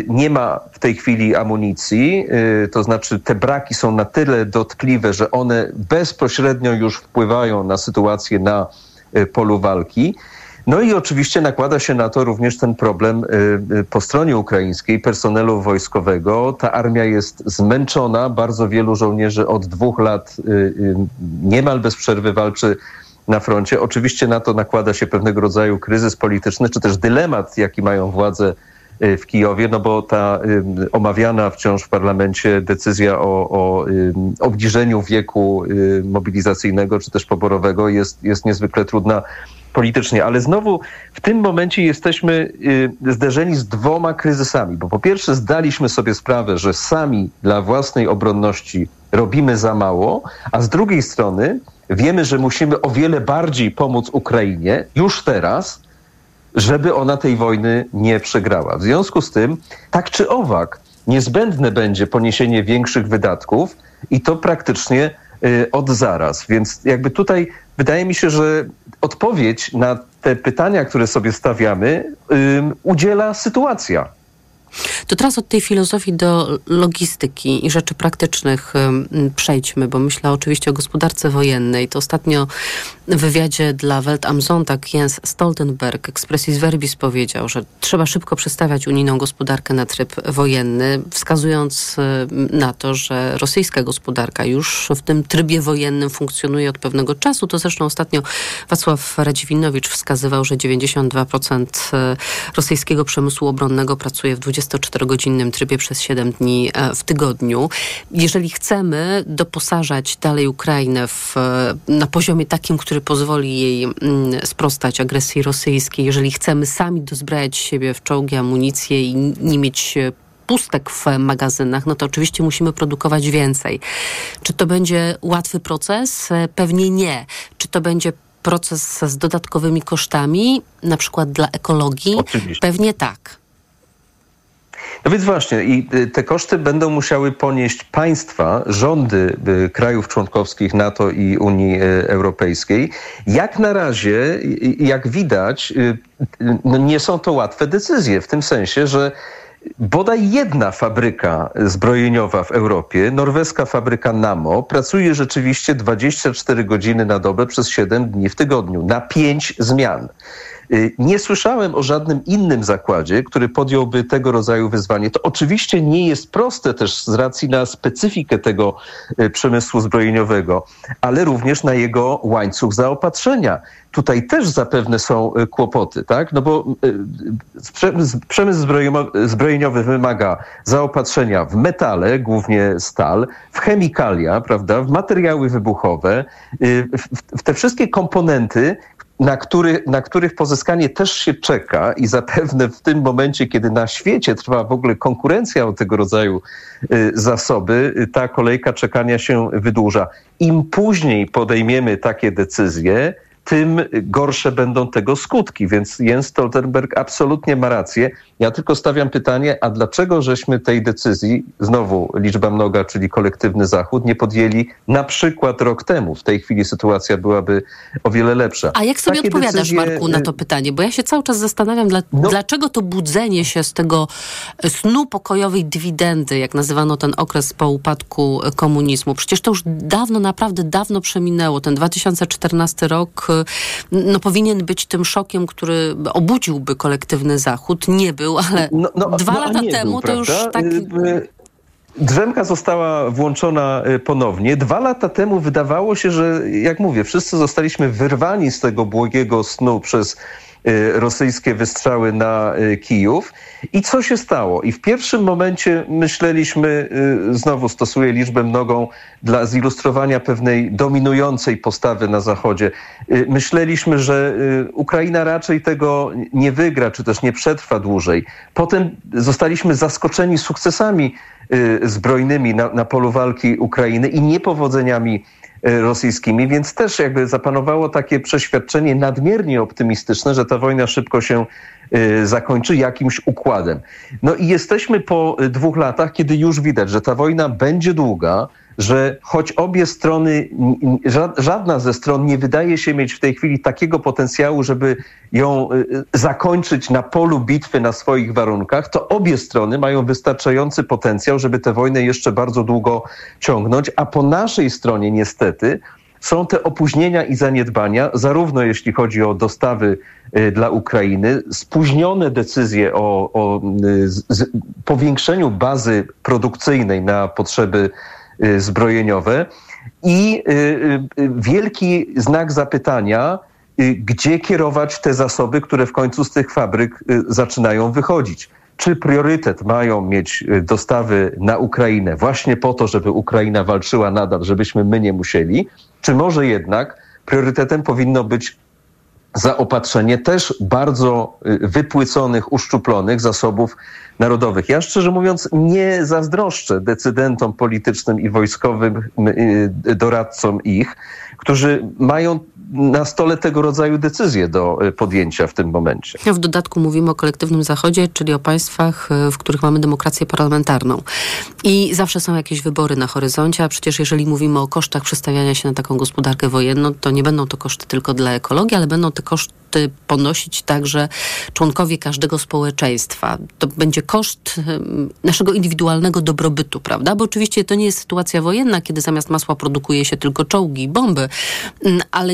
nie ma w tej chwili amunicji, y, to znaczy te braki są na tyle dotkliwe, że one bezpośrednio już wpływają na sytuację na y, polu walki. No i oczywiście nakłada się na to również ten problem po stronie ukraińskiej, personelu wojskowego. Ta armia jest zmęczona, bardzo wielu żołnierzy od dwóch lat niemal bez przerwy walczy na froncie. Oczywiście na to nakłada się pewnego rodzaju kryzys polityczny, czy też dylemat, jaki mają władze Y, w Kijowie, no bo ta y, omawiana wciąż w parlamencie decyzja o, o y, obniżeniu wieku mobilizacyjnego czy też poborowego jest, jest niezwykle trudna politycznie. Ale znowu w tym momencie jesteśmy zderzeni z dwoma kryzysami, bo po pierwsze zdaliśmy sobie sprawę, że sami dla własnej obronności robimy za mało, a z drugiej strony wiemy, że musimy o wiele bardziej pomóc Ukrainie już teraz, żeby ona tej wojny nie przegrała. W związku z tym, tak czy owak, niezbędne będzie poniesienie większych wydatków i to praktycznie y, od zaraz. Więc jakby tutaj wydaje mi się, że odpowiedź na te pytania, które sobie stawiamy, udziela sytuacja. To teraz od tej filozofii do logistyki i rzeczy praktycznych przejdźmy, bo myślę oczywiście o gospodarce wojennej. To ostatnio w wywiadzie dla Welt am Sonntag Jens Stoltenberg, expressis verbis, powiedział, że trzeba szybko przestawiać unijną gospodarkę na tryb wojenny, wskazując na to, że rosyjska gospodarka już w tym trybie wojennym funkcjonuje od pewnego czasu. To zresztą ostatnio Wacław Radziwinowicz wskazywał, że 92% e, rosyjskiego przemysłu obronnego pracuje w 24-godzinnym trybie przez 7 dni e, w tygodniu. Jeżeli chcemy doposażać dalej Ukrainę w, na poziomie takim, który pozwoli jej mm, sprostać agresji rosyjskiej, jeżeli chcemy sami dozbrajać siebie w czołgi, amunicję i nie mieć e, pustek w magazynach, no to oczywiście musimy produkować więcej. Czy to będzie łatwy proces? E, pewnie nie. Czy to będzie proces z dodatkowymi kosztami, na przykład dla ekologii? Oczywiście. Pewnie tak. No więc właśnie, i y, te koszty będą musiały ponieść państwa, rządy y, krajów członkowskich NATO i Unii y, Europejskiej. Jak na razie, jak widać, no nie są to łatwe decyzje, w tym sensie, że Bodaj jedna fabryka zbrojeniowa w Europie, norweska fabryka Namo, pracuje rzeczywiście 24 godziny na dobę przez 7 dni w tygodniu, na 5 zmian. Y, Nie słyszałem o żadnym innym zakładzie, który podjąłby tego rodzaju wyzwanie. To oczywiście nie jest proste też z racji na specyfikę tego y, przemysłu zbrojeniowego, ale również na jego łańcuch zaopatrzenia. Tutaj też zapewne są y, kłopoty, tak? No bo przemysł zbrojeniowy, wymaga zaopatrzenia w metale, głównie stal, w chemikalia, prawda, w materiały wybuchowe, w te wszystkie komponenty, na, który, na których pozyskanie też się czeka i zapewne w tym momencie, kiedy na świecie trwa w ogóle konkurencja o tego rodzaju y, zasoby, y, ta kolejka czekania się wydłuża. Im później podejmiemy takie decyzje, tym gorsze będą tego skutki. Więc Jens Stoltenberg absolutnie ma rację. Ja tylko stawiam pytanie, a dlaczego żeśmy tej decyzji, znowu liczba mnoga, czyli kolektywny Zachód, nie podjęli na przykład rok temu? W tej chwili sytuacja byłaby o wiele lepsza. A jak sobie Takie odpowiadasz, decyzje, Marku, na to pytanie? Bo ja się cały czas zastanawiam, dla, dlaczego to budzenie się z tego snu pokojowej dywidendy, jak nazywano ten okres po upadku komunizmu. Przecież to już dawno, naprawdę dawno przeminęło. Ten 2014 rok no, powinien być tym szokiem, który obudziłby kolektywny Zachód. Nie był, ale dwa no, a lata nie temu był, to już prawda? tak... Y, y, Drzemka została włączona y, ponownie. Dwa lata temu wydawało się, że jak mówię, wszyscy zostaliśmy wyrwani z tego błogiego snu przez y, rosyjskie wystrzały na y, Kijów. I co się stało? I w pierwszym momencie myśleliśmy, y, znowu stosuję liczbę mnogą dla zilustrowania pewnej dominującej postawy na Zachodzie. Y, Myśleliśmy, że y, Ukraina raczej tego nie wygra, czy też nie przetrwa dłużej. Potem zostaliśmy zaskoczeni sukcesami y, zbrojnymi na, na polu walki Ukrainy i niepowodzeniami y, rosyjskimi, więc też jakby zapanowało takie przeświadczenie nadmiernie optymistyczne, że ta wojna szybko się y, zakończy jakimś układem. No i jesteśmy po y, dwóch latach, kiedy już widać, że ta wojna będzie długa, że choć obie strony, żadna ze stron nie wydaje się mieć w tej chwili takiego potencjału, żeby ją y, y, zakończyć na polu bitwy na swoich warunkach, to obie strony mają wystarczający potencjał, żeby tę wojnę jeszcze bardzo długo ciągnąć, a po naszej stronie niestety są te opóźnienia i zaniedbania, zarówno jeśli chodzi o dostawy y, dla Ukrainy, spóźnione decyzje o, o z, z, powiększeniu bazy produkcyjnej na potrzeby zbrojeniowe i y, y, y, wielki znak zapytania, y, gdzie kierować te zasoby, które w końcu z tych fabryk y, zaczynają wychodzić. Czy priorytet mają mieć y, dostawy na Ukrainę właśnie po to, żeby Ukraina walczyła nadal, żebyśmy my nie musieli, czy może jednak priorytetem powinno być zaopatrzenie też bardzo y, wypłyconych, uszczuplonych zasobów narodowych. Ja szczerze mówiąc nie zazdroszczę decydentom politycznym i wojskowym y, doradcom ich, którzy mają na stole tego rodzaju decyzje do y, podjęcia w tym momencie. W dodatku mówimy o kolektywnym Zachodzie, czyli o państwach, y, w których mamy demokrację parlamentarną. I zawsze są jakieś wybory na horyzoncie, a przecież jeżeli mówimy o kosztach przestawiania się na taką gospodarkę wojenną, to nie będą to koszty tylko dla ekologii, ale będą te koszty ponosić także członkowie każdego społeczeństwa. To będzie koszt ym, naszego indywidualnego dobrobytu, prawda? Bo oczywiście to nie jest sytuacja wojenna, kiedy zamiast masła produkuje się tylko czołgi i bomby, ym, ale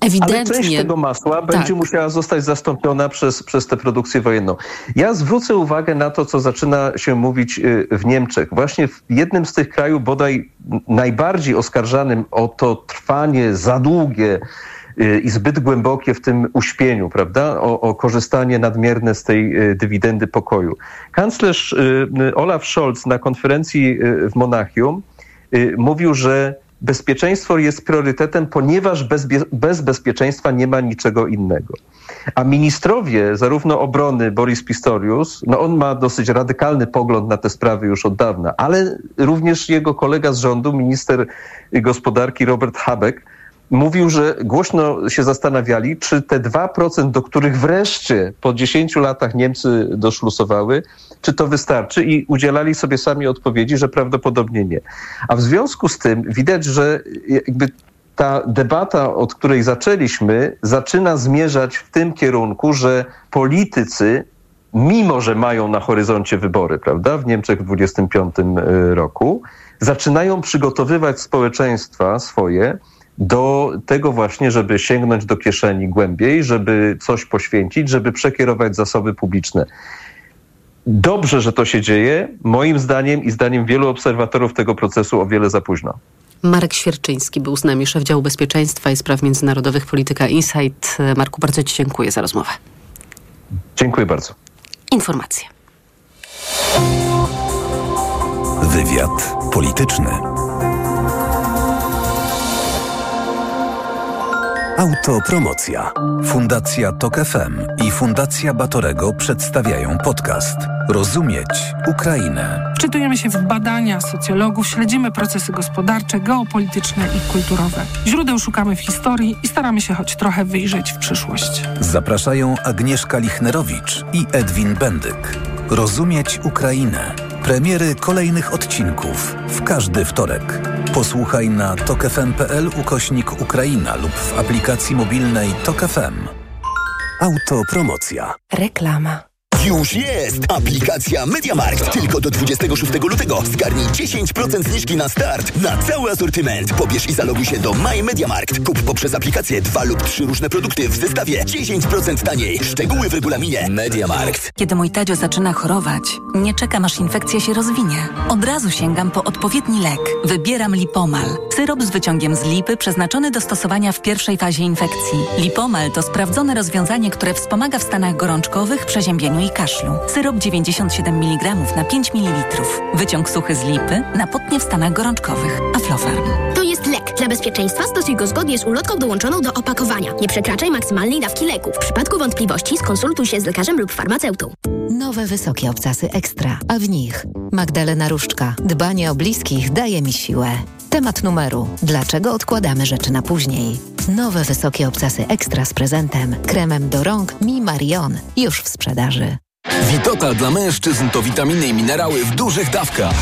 ewidentnie... Ale część tego masła Tak. będzie musiała zostać zastąpiona przez, przez tę produkcję wojenną. Ja zwrócę uwagę na to, co zaczyna się mówić y, w Niemczech. Właśnie w jednym z tych krajów, bodaj najbardziej oskarżanym o to trwanie za długie y, i zbyt głębokie w tym uśpieniu, prawda? O, o korzystanie nadmierne z tej y, dywidendy pokoju. Kanclerz Olaf Scholz na konferencji w Monachium mówił, że bezpieczeństwo jest priorytetem, ponieważ bez, bez bezpieczeństwa nie ma niczego innego. A ministrowie, zarówno obrony Boris Pistorius, no on ma dosyć radykalny pogląd na te sprawy już od dawna, ale również jego kolega z rządu, minister gospodarki Robert Habeck, mówił, że głośno się zastanawiali, czy te 2%, do których wreszcie po 10 latach Niemcy doszlusowały, czy to wystarczy i udzielali sobie sami odpowiedzi, że prawdopodobnie nie. A w związku z tym widać, że jakby ta debata, od której zaczęliśmy, zaczyna zmierzać w tym kierunku, że politycy, mimo że mają na horyzoncie wybory, prawda, w Niemczech w 25 roku, zaczynają przygotowywać społeczeństwa swoje do tego właśnie, żeby sięgnąć do kieszeni głębiej, żeby coś poświęcić, żeby przekierować zasoby publiczne. Dobrze, że to się dzieje. Moim zdaniem i zdaniem wielu obserwatorów tego procesu o wiele za późno. Marek Świerczyński był z nami, szef działu bezpieczeństwa i spraw międzynarodowych Polityka Insight. Marku, bardzo Ci dziękuję za rozmowę. Dziękuję bardzo. Informacje. Wywiad polityczny. Autopromocja. Fundacja Tok FM i Fundacja Batorego przedstawiają podcast Rozumieć Ukrainę. Czytujemy się w badania socjologów, śledzimy procesy gospodarcze, geopolityczne i kulturowe. Źródeł szukamy w historii i staramy się choć trochę wyjrzeć w przyszłość. Zapraszają Agnieszka Lichnerowicz i Edwin Bendyk. Rozumieć Ukrainę. Premiery kolejnych odcinków w każdy wtorek. Posłuchaj na tokefm.pl ukośnik Ukraina lub w aplikacji mobilnej Tok FM. Autopromocja. Reklama. Już jest! Aplikacja MediaMarkt. Tylko do 26 lutego zgarnij 10% zniżki na start na cały asortyment. Pobierz i zaloguj się do My MediaMarkt. Kup poprzez aplikację dwa lub trzy różne produkty w zestawie 10% taniej. Szczegóły w regulaminie MediaMarkt. Kiedy mój Tadzio zaczyna chorować, nie czekam aż infekcja się rozwinie. Od razu sięgam po odpowiedni lek. Wybieram Lipomal. Syrop z wyciągiem z lipy przeznaczony do stosowania w pierwszej fazie infekcji. Lipomal to sprawdzone rozwiązanie, które wspomaga w stanach gorączkowych, przeziębieniu i kaszlu. Syrop 97 mg na 5 ml. Wyciąg suchy z lipy na potnie w stanach gorączkowych. Aflofarm. To jest lek. Dla bezpieczeństwa stosuj go zgodnie z ulotką dołączoną do opakowania. Nie przekraczaj maksymalnej dawki leku. W przypadku wątpliwości skonsultuj się z lekarzem lub farmaceutą. Nowe wysokie obcasy ekstra, a w nich Magdalena Różczka. Dbanie o bliskich daje mi siłę. Temat numeru. Dlaczego odkładamy rzeczy na później? Nowe wysokie obcasy ekstra z prezentem. Kremem do rąk Mi Marion. Już w sprzedaży. Witotal dla mężczyzn to witaminy i minerały w dużych dawkach.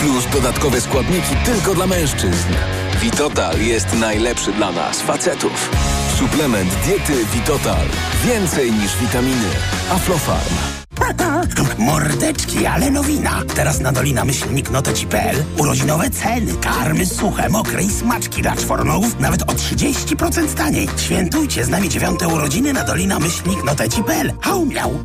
Plus dodatkowe składniki tylko dla mężczyzn. Witotal jest najlepszy dla nas, facetów. Suplement diety Witotal. Więcej niż witaminy. Aflofarm. Mordeczki, ale nowina. Teraz na Dolina Myślnik Noteci.pl urodzinowe ceny. Karmy suche, mokre i smaczki dla czwornołów nawet o 30% taniej. Świętujcie z nami dziewiąte urodziny na Dolina Myślnik Noteci.pl. Hał miał.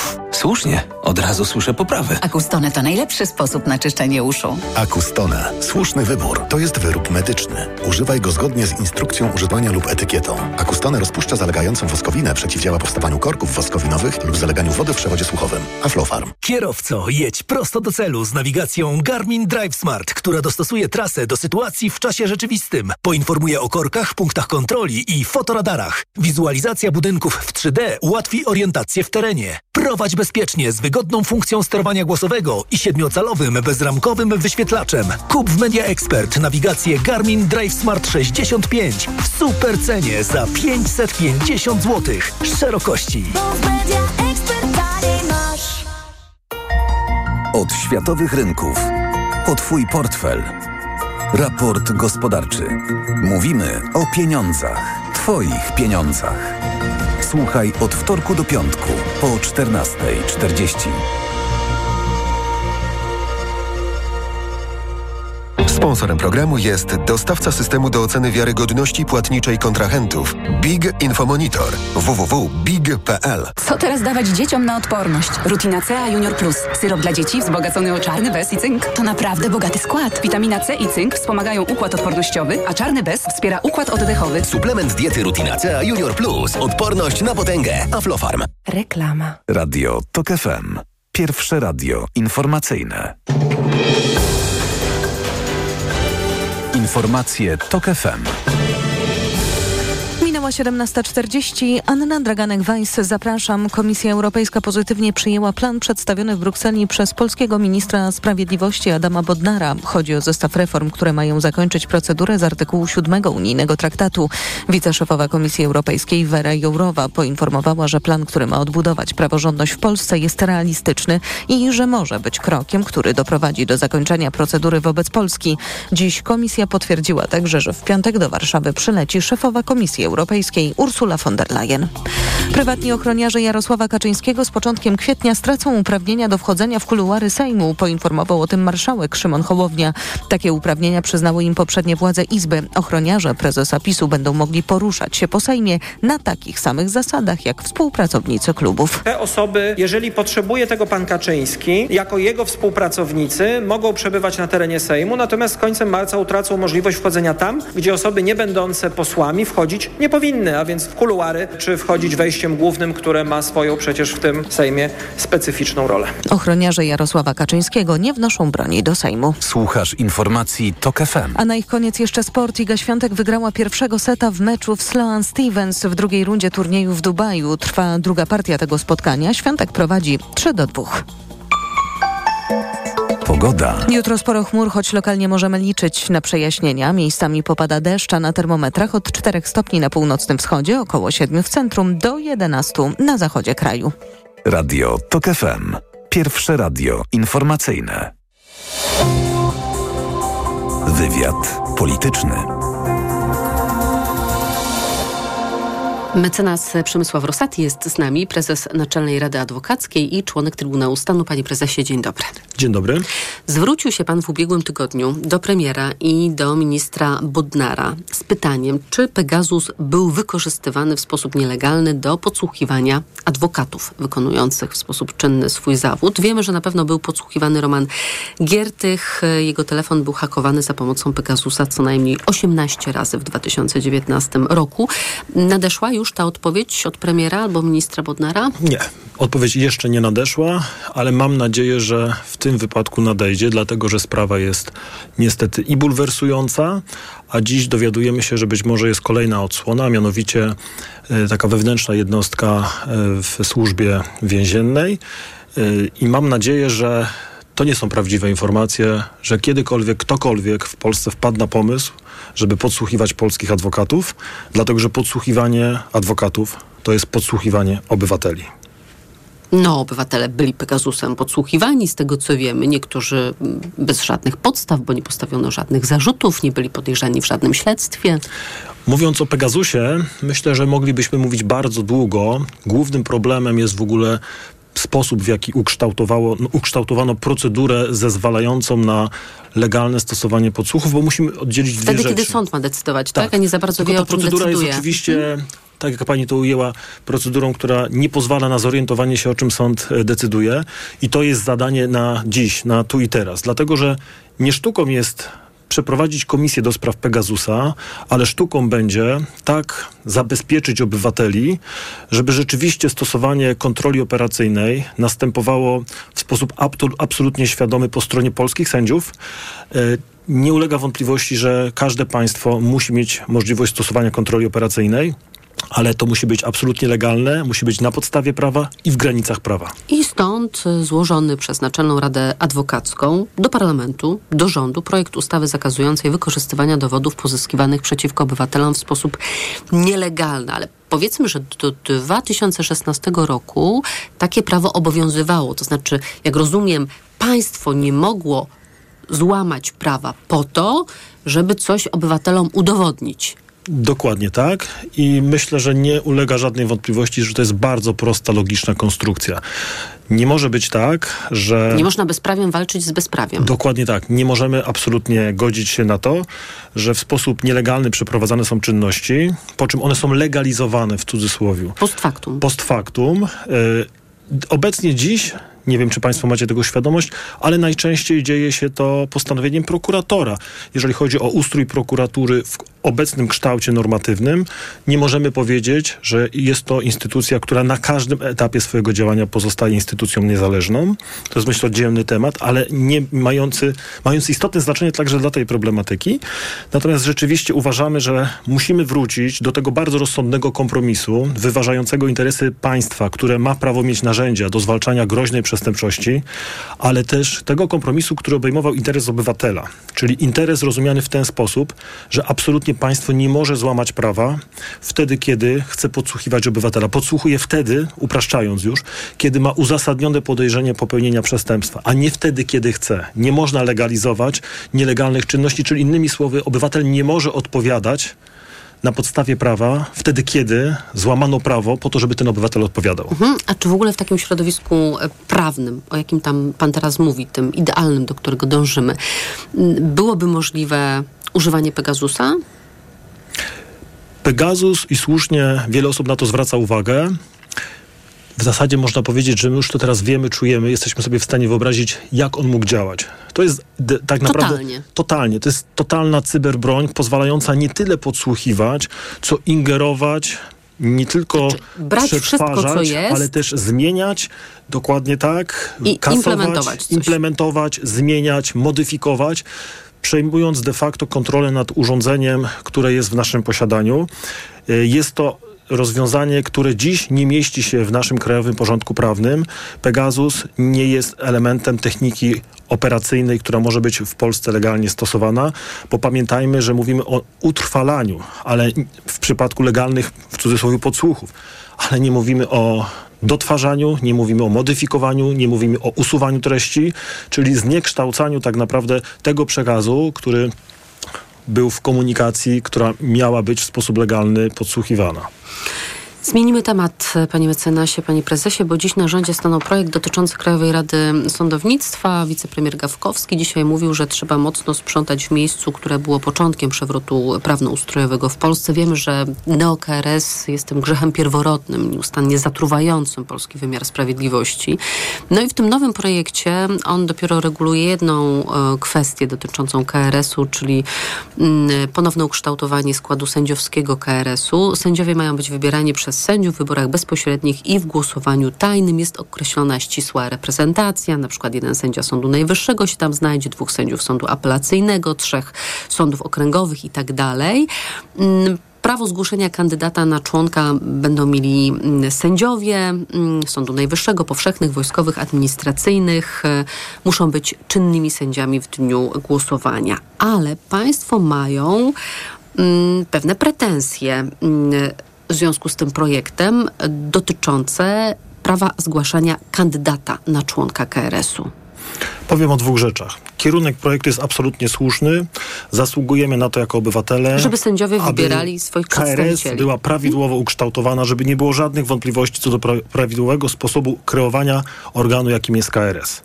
Słusznie, od razu słyszę poprawy. Acustone to najlepszy sposób na czyszczenie uszu. Acustone. Słuszny wybór. To jest wyrób medyczny. Używaj go zgodnie z instrukcją używania lub etykietą. Acustone rozpuszcza zalegającą woskowinę, przeciwdziała powstawaniu korków woskowinowych lub zaleganiu wody w przewodzie słuchowym. Aflofarm. Kierowco, jedź prosto do celu z nawigacją Garmin Drive Smart, która dostosuje trasę do sytuacji w czasie rzeczywistym. Poinformuje o korkach, punktach kontroli i fotoradarach. Wizualizacja budynków w 3D ułatwi orientację w terenie. Prowadź bezpiecznie z wygodną funkcją sterowania głosowego i siedmiocalowym bezramkowym wyświetlaczem. Kup w Media Expert nawigację Garmin Drive Smart 65 w super cenie za 550 zł. Szerokości. Od światowych rynków. Po Twój portfel. Raport gospodarczy. Mówimy o pieniądzach. Twoich pieniądzach. Słuchaj od wtorku do piątku po 14.40. Sponsorem programu jest dostawca systemu do oceny wiarygodności płatniczej kontrahentów Big Infomonitor www.big.pl. Co teraz dawać dzieciom na odporność? Rutina C, a Junior Plus. Syrop dla dzieci wzbogacony o czarny bez i cynk. To naprawdę bogaty skład. Witamina C i cynk wspomagają układ odpornościowy, a czarny bez wspiera układ oddechowy. Suplement diety Rutina C Junior Plus. Odporność na potęgę. Aflofarm. Reklama. Radio TOK FM. Pierwsze radio informacyjne. Informacje TOK FM. Minęła 17.40. Anna Draganek-Weiss, zapraszam. Komisja Europejska pozytywnie przyjęła plan przedstawiony w Brukseli przez polskiego ministra sprawiedliwości Adama Bodnara. Chodzi o zestaw reform, które mają zakończyć procedurę z artykułu 7 unijnego traktatu. Wiceszefowa Komisji Europejskiej Vera Jourowa poinformowała, że plan, który ma odbudować praworządność w Polsce jest realistyczny i że może być krokiem, który doprowadzi do zakończenia procedury wobec Polski. Dziś komisja potwierdziła także, że w piątek do Warszawy przyleci szefowa Komisji Europejskiej Ursula von der Leyen. Prywatni ochroniarze Jarosława Kaczyńskiego z początkiem kwietnia stracą uprawnienia do wchodzenia w kuluary Sejmu, poinformował o tym marszałek Szymon Hołownia. Takie uprawnienia przyznały im poprzednie władze Izby. Ochroniarze prezesa PiSu będą mogli poruszać się po Sejmie na takich samych zasadach jak współpracownicy klubów. Te osoby, jeżeli potrzebuje tego pan Kaczyński, jako jego współpracownicy mogą przebywać na terenie Sejmu, natomiast z końcem marca utracą możliwość wchodzenia tam, gdzie osoby nie będące posłami wchodzić nie powinny, a więc w kuluary, czy wchodzić wejściem głównym, które ma swoją przecież w tym Sejmie specyficzną rolę. Ochroniarze Jarosława Kaczyńskiego nie wnoszą broni do Sejmu. Słuchasz informacji TOK FM. A na ich koniec jeszcze sport. Iga Świątek wygrała pierwszego seta w meczu w Sloan Stevens w drugiej rundzie turnieju w Dubaju. Trwa druga partia tego spotkania. Świątek prowadzi 3 do 2. Pogoda. Jutro sporo chmur, choć lokalnie możemy liczyć na przejaśnienia. Miejscami popada deszcz, a na termometrach od 4 stopni na północnym wschodzie, około 7 w centrum, do 11 na zachodzie kraju. Radio TOK FM. Pierwsze radio informacyjne. Wywiad polityczny. Mecenas Przemysław Rosati jest z nami, prezes Naczelnej Rady Adwokackiej i członek Trybunału Stanu. Panie prezesie, dzień dobry. Dzień dobry. Zwrócił się pan w ubiegłym tygodniu do premiera i do ministra Bodnara z pytaniem, czy Pegasus był wykorzystywany w sposób nielegalny do podsłuchiwania adwokatów wykonujących w sposób czynny swój zawód. Wiemy, że na pewno był podsłuchiwany Roman Giertych. Jego telefon był hakowany za pomocą Pegasusa co najmniej 18 razy w 2019 roku. Nadeszła już ta odpowiedź od premiera albo ministra Bodnara? Nie. Odpowiedź jeszcze nie nadeszła, ale mam nadzieję, że w tym wypadku nadejdzie, dlatego że sprawa jest niestety i bulwersująca, a dziś dowiadujemy się, że być może jest kolejna odsłona, a mianowicie e, taka wewnętrzna jednostka e, w służbie więziennej. E, I mam nadzieję, że to nie są prawdziwe informacje, że kiedykolwiek ktokolwiek w Polsce wpadł na pomysł, żeby podsłuchiwać polskich adwokatów, dlatego że podsłuchiwanie adwokatów to jest podsłuchiwanie obywateli. No, obywatele byli Pegasusem podsłuchiwani, z tego co wiemy. Niektórzy bez żadnych podstaw, bo nie postawiono żadnych zarzutów, nie byli podejrzani w żadnym śledztwie. Mówiąc o Pegasusie, myślę, że moglibyśmy mówić bardzo długo. Głównym problemem jest w ogóle sposób, w jaki ukształtowało, no, ukształtowano procedurę zezwalającą na legalne stosowanie podsłuchów, bo musimy oddzielić Wtedy, dwie rzeczy. kiedy sąd ma decydować, tak? tak? A nie za bardzo Tylko wie, ta o czym procedura decyduje. jest oczywiście, tak jak pani to ujęła, procedurą, która nie pozwala na zorientowanie się, o czym sąd e, decyduje. I to jest zadanie na dziś, na tu i teraz. Dlatego, że nie sztuką jest przeprowadzić komisję do spraw Pegasusa, ale sztuką będzie tak zabezpieczyć obywateli, żeby rzeczywiście stosowanie kontroli operacyjnej następowało w sposób absolutnie świadomy po stronie polskich sędziów. E, nie ulega wątpliwości, że każde państwo musi mieć możliwość stosowania kontroli operacyjnej ale to musi być absolutnie legalne, musi być na podstawie prawa i w granicach prawa. I stąd złożony przez Naczelną Radę Adwokacką do parlamentu, do rządu projekt ustawy zakazującej wykorzystywania dowodów pozyskiwanych przeciwko obywatelom w sposób nielegalny, ale powiedzmy, że do 2016 roku takie prawo obowiązywało. To znaczy, jak rozumiem, państwo nie mogło złamać prawa po to, żeby coś obywatelom udowodnić. Dokładnie tak i myślę, że nie ulega żadnej wątpliwości, że to jest bardzo prosta, logiczna konstrukcja. Nie może być tak, że... Nie można bezprawiem walczyć z bezprawiem. Dokładnie tak. Nie możemy absolutnie godzić się na to, że w sposób nielegalny przeprowadzane są czynności, po czym one są legalizowane w cudzysłowie. Post factum. Post factum. Yy, obecnie dziś Nie wiem, czy Państwo macie tego świadomość, ale najczęściej dzieje się to postanowieniem prokuratora. Jeżeli chodzi o ustrój prokuratury w obecnym kształcie normatywnym, nie możemy powiedzieć, że jest to instytucja, która na każdym etapie swojego działania pozostaje instytucją niezależną. To jest myślę oddzielny temat, ale nie mający, mający istotne znaczenie także dla tej problematyki. Natomiast rzeczywiście uważamy, że musimy wrócić do tego bardzo rozsądnego kompromisu, wyważającego interesy państwa, które ma prawo mieć narzędzia do zwalczania groźnej przestępczości, ale też tego kompromisu, który obejmował interes obywatela, czyli interes rozumiany w ten sposób, że absolutnie państwo nie może złamać prawa wtedy, kiedy chce podsłuchiwać obywatela. Podsłuchuje wtedy, upraszczając już, kiedy ma uzasadnione podejrzenie popełnienia przestępstwa, a nie wtedy, kiedy chce. Nie można legalizować nielegalnych czynności, czyli innymi słowy, obywatel nie może odpowiadać na podstawie prawa wtedy, kiedy złamano prawo po to, żeby ten obywatel odpowiadał. Mhm. A czy w ogóle w takim środowisku e, prawnym, o jakim tam pan teraz mówi, tym idealnym, do którego dążymy, byłoby możliwe używanie Pegasusa? Pegasus i słusznie wiele osób na to zwraca uwagę. W zasadzie można powiedzieć, że my już to teraz wiemy, czujemy, jesteśmy sobie w stanie wyobrazić, jak on mógł działać. To jest tak naprawdę totalnie. totalnie. To jest totalna cyberbroń, pozwalająca nie tyle podsłuchiwać, co ingerować nie tylko znaczy, brać wszystko, co jest, ale też zmieniać, dokładnie tak, i kasować, implementować, implementować, zmieniać, modyfikować przejmując de facto kontrolę nad urządzeniem, które jest w naszym posiadaniu. Y, jest to rozwiązanie, które dziś nie mieści się w naszym krajowym porządku prawnym. Pegasus nie jest elementem techniki operacyjnej, która może być w Polsce legalnie stosowana, bo pamiętajmy, że mówimy o utrwalaniu, ale w przypadku legalnych, w cudzysłowie, podsłuchów, ale nie mówimy o dotwarzaniu, nie mówimy o modyfikowaniu, nie mówimy o usuwaniu treści, czyli zniekształcaniu tak naprawdę tego przekazu, który był w komunikacji, która miała być w sposób legalny podsłuchiwana. Zmienimy temat, panie mecenasie, panie prezesie, bo dziś na rządzie stanął projekt dotyczący Krajowej Rady Sądownictwa. Wicepremier Gawkowski dzisiaj mówił, że trzeba mocno sprzątać w miejscu, które było początkiem przewrotu prawno-ustrojowego w Polsce. Wiemy, że neo-KRS jest tym grzechem pierworodnym, nieustannie zatruwającym polski wymiar sprawiedliwości. No i w tym nowym projekcie on dopiero reguluje jedną e, kwestię dotyczącą KRS-u, czyli mm, ponowne ukształtowanie składu sędziowskiego KRS-u. Sędziowie mają być wybierani przez przez sędziów w wyborach bezpośrednich i w głosowaniu tajnym jest określona ścisła reprezentacja. Na przykład jeden sędzia Sądu Najwyższego się tam znajdzie, dwóch sędziów Sądu Apelacyjnego, trzech sądów okręgowych i tak dalej. Mm, prawo zgłoszenia kandydata na członka będą mieli mm, sędziowie mm, Sądu Najwyższego, powszechnych, wojskowych, administracyjnych. E, muszą być czynnymi sędziami w dniu głosowania. Ale państwo mają pewne pretensje w związku z tym projektem dotyczące prawa zgłaszania kandydata na członka KRS-u? Powiem o dwóch rzeczach. Kierunek projektu jest absolutnie słuszny. Zasługujemy na to jako obywatele. Żeby sędziowie wybierali swoich KRS była prawidłowo ukształtowana, żeby nie było żadnych wątpliwości co do pra prawidłowego sposobu kreowania organu, jakim jest KRS.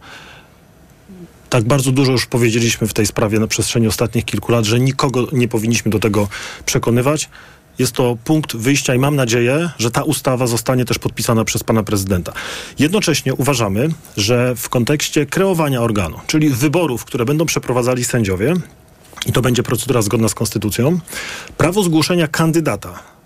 Tak bardzo dużo już powiedzieliśmy w tej sprawie na przestrzeni ostatnich kilku lat, że nikogo nie powinniśmy do tego przekonywać. Jest to punkt wyjścia i mam nadzieję, że ta ustawa zostanie też podpisana przez pana prezydenta. Jednocześnie uważamy, że w kontekście kreowania organu, czyli wyborów, które będą przeprowadzali sędziowie, i to będzie procedura zgodna z konstytucją, prawo zgłoszenia kandydata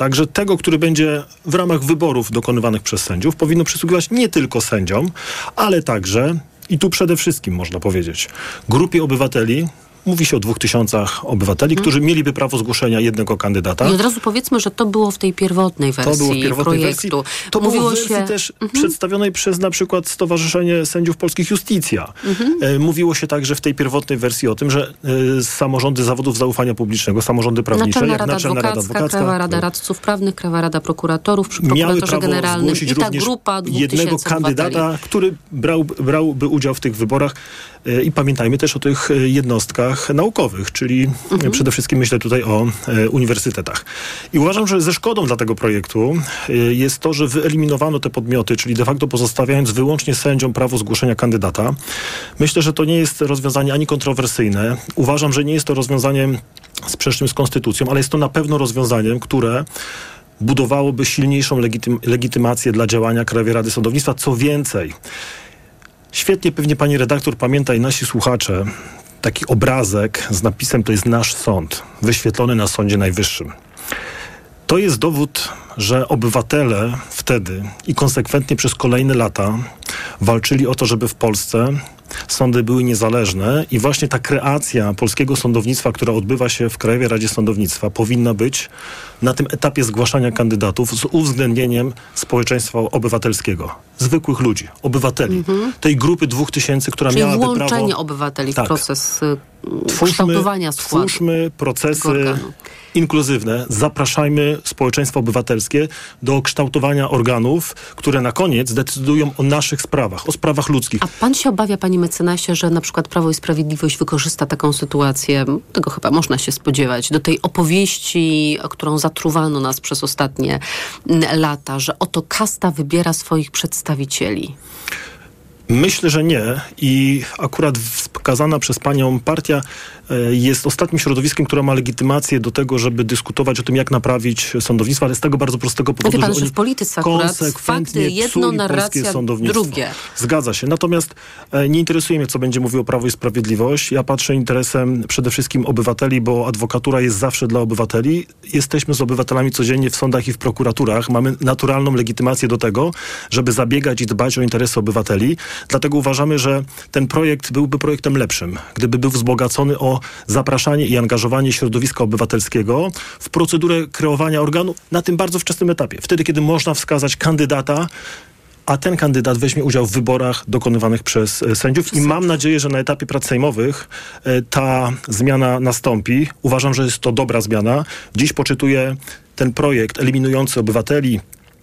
Także tego, który będzie w ramach wyborów dokonywanych przez sędziów, powinno przysługiwać nie tylko sędziom, ale także, i tu przede wszystkim można powiedzieć, grupie obywateli, Mówi się o dwóch tysiącach obywateli, hmm. którzy mieliby prawo zgłoszenia jednego kandydata. I od razu powiedzmy, że to było w tej pierwotnej wersji to było w pierwotnej projektu. Wersji. To Mówiło było w wersji się... też mhm. przedstawionej przez na przykład Stowarzyszenie Sędziów Polskich Justicja. E, mówiło się także w tej pierwotnej wersji o tym, że e, samorządy zawodów zaufania publicznego, samorządy prawnicze, Naczelna jak Rada Naczelna Rada Adwokacka, Krajowa Rada Radców Prawnych, Krajowa Rada Prokuratorów przy Prokuratorze Generalnym i ta grupa jednego kandydata, który brał, brałby udział w tych wyborach. E, I pamiętajmy też o tych e, naukowych, czyli mhm. przede wszystkim myślę tutaj o e, uniwersytetach. I uważam, że ze szkodą dla tego projektu jest to, że wyeliminowano te podmioty, czyli de facto pozostawiając wyłącznie sędziom prawo zgłoszenia kandydata. Myślę, że to nie jest rozwiązanie ani kontrowersyjne. Uważam, że nie jest to rozwiązaniem sprzecznym z konstytucją, ale jest to na pewno rozwiązaniem, które budowałoby silniejszą legitym, legitymację dla działania Krajowej Rady Sądownictwa. Co więcej, świetnie pewnie pani redaktor pamięta i nasi słuchacze, taki obrazek z napisem to jest nasz sąd, wyświetlony na Sądzie Najwyższym. To jest dowód, że obywatele wtedy i konsekwentnie przez kolejne lata walczyli o to, żeby w Polsce sądy były niezależne i właśnie ta kreacja polskiego sądownictwa, która odbywa się w Krajowej Radzie Sądownictwa, powinna być na tym etapie zgłaszania kandydatów z uwzględnieniem społeczeństwa obywatelskiego, zwykłych ludzi, obywateli, Mhm. tej grupy dwóch tysięcy, która Czyli miałaby włączenie prawo... obywateli Tak. w proces y, kształtowania składu. Twórzmy procesy. Inkluzywne. Zapraszajmy społeczeństwo obywatelskie do kształtowania organów, które na koniec decydują o naszych sprawach, o sprawach ludzkich. A pan się obawia, panie mecenasie, że na przykład Prawo i Sprawiedliwość wykorzysta taką sytuację, tego chyba można się spodziewać, do tej opowieści, którą zatruwano nas przez ostatnie mm, lata, że oto kasta wybiera swoich przedstawicieli. Myślę, że nie i akurat wskazana przez panią partia jest ostatnim środowiskiem, które ma legitymację do tego, żeby dyskutować o tym, jak naprawić sądownictwo, ale z tego bardzo prostego powodu, wie pan, że że w polityce konsekwentnie fakty jedno, narracja sądownictwo. drugie. Zgadza się. Natomiast e, nie interesuje mnie, co będzie mówiło Prawo i Sprawiedliwość. Ja patrzę interesem przede wszystkim obywateli, bo adwokatura jest zawsze dla obywateli. Jesteśmy z obywatelami codziennie w sądach i w prokuraturach. Mamy naturalną legitymację do tego, żeby zabiegać i dbać o interesy obywateli. Dlatego uważamy, że ten projekt byłby projektem lepszym, gdyby był wzbogacony o zapraszanie i angażowanie środowiska obywatelskiego w procedurę kreowania organu na tym bardzo wczesnym etapie. Wtedy, kiedy można wskazać kandydata, a ten kandydat weźmie udział w wyborach dokonywanych przez e, sędziów i mam nadzieję, że na etapie prac sejmowych e, ta zmiana nastąpi. Uważam, że jest to dobra zmiana. Dziś poczytuję ten projekt eliminujący obywateli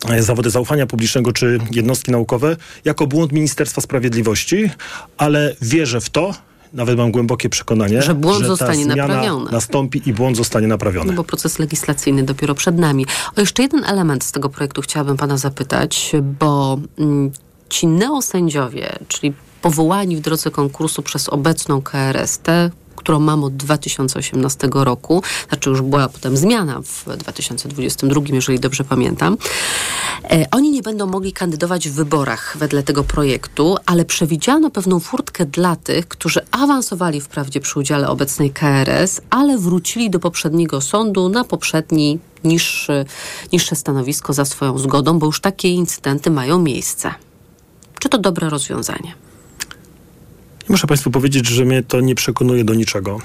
e, zawody zaufania publicznego czy jednostki naukowe jako błąd Ministerstwa Sprawiedliwości, ale wierzę w to, nawet mam głębokie przekonanie, Że błąd ta zostanie naprawiony. nastąpi i błąd zostanie naprawiony. No bo proces legislacyjny dopiero przed nami. O jeszcze jeden element z tego projektu chciałabym pana zapytać, bo mm, ci neosędziowie, czyli powołani w drodze konkursu przez obecną KRS, te, którą mam od 2018 roku, znaczy już była potem zmiana w 2022, jeżeli dobrze pamiętam, e, oni nie będą mogli kandydować w wyborach wedle tego projektu, ale przewidziano pewną furtkę dla tych, którzy awansowali wprawdzie przy udziale obecnej KRS, ale wrócili do poprzedniego sądu na poprzedni niższy, niższe stanowisko za swoją zgodą, bo już takie incydenty mają miejsce. Czy to dobre rozwiązanie? Muszę Państwu powiedzieć, że mnie to nie przekonuje do niczego,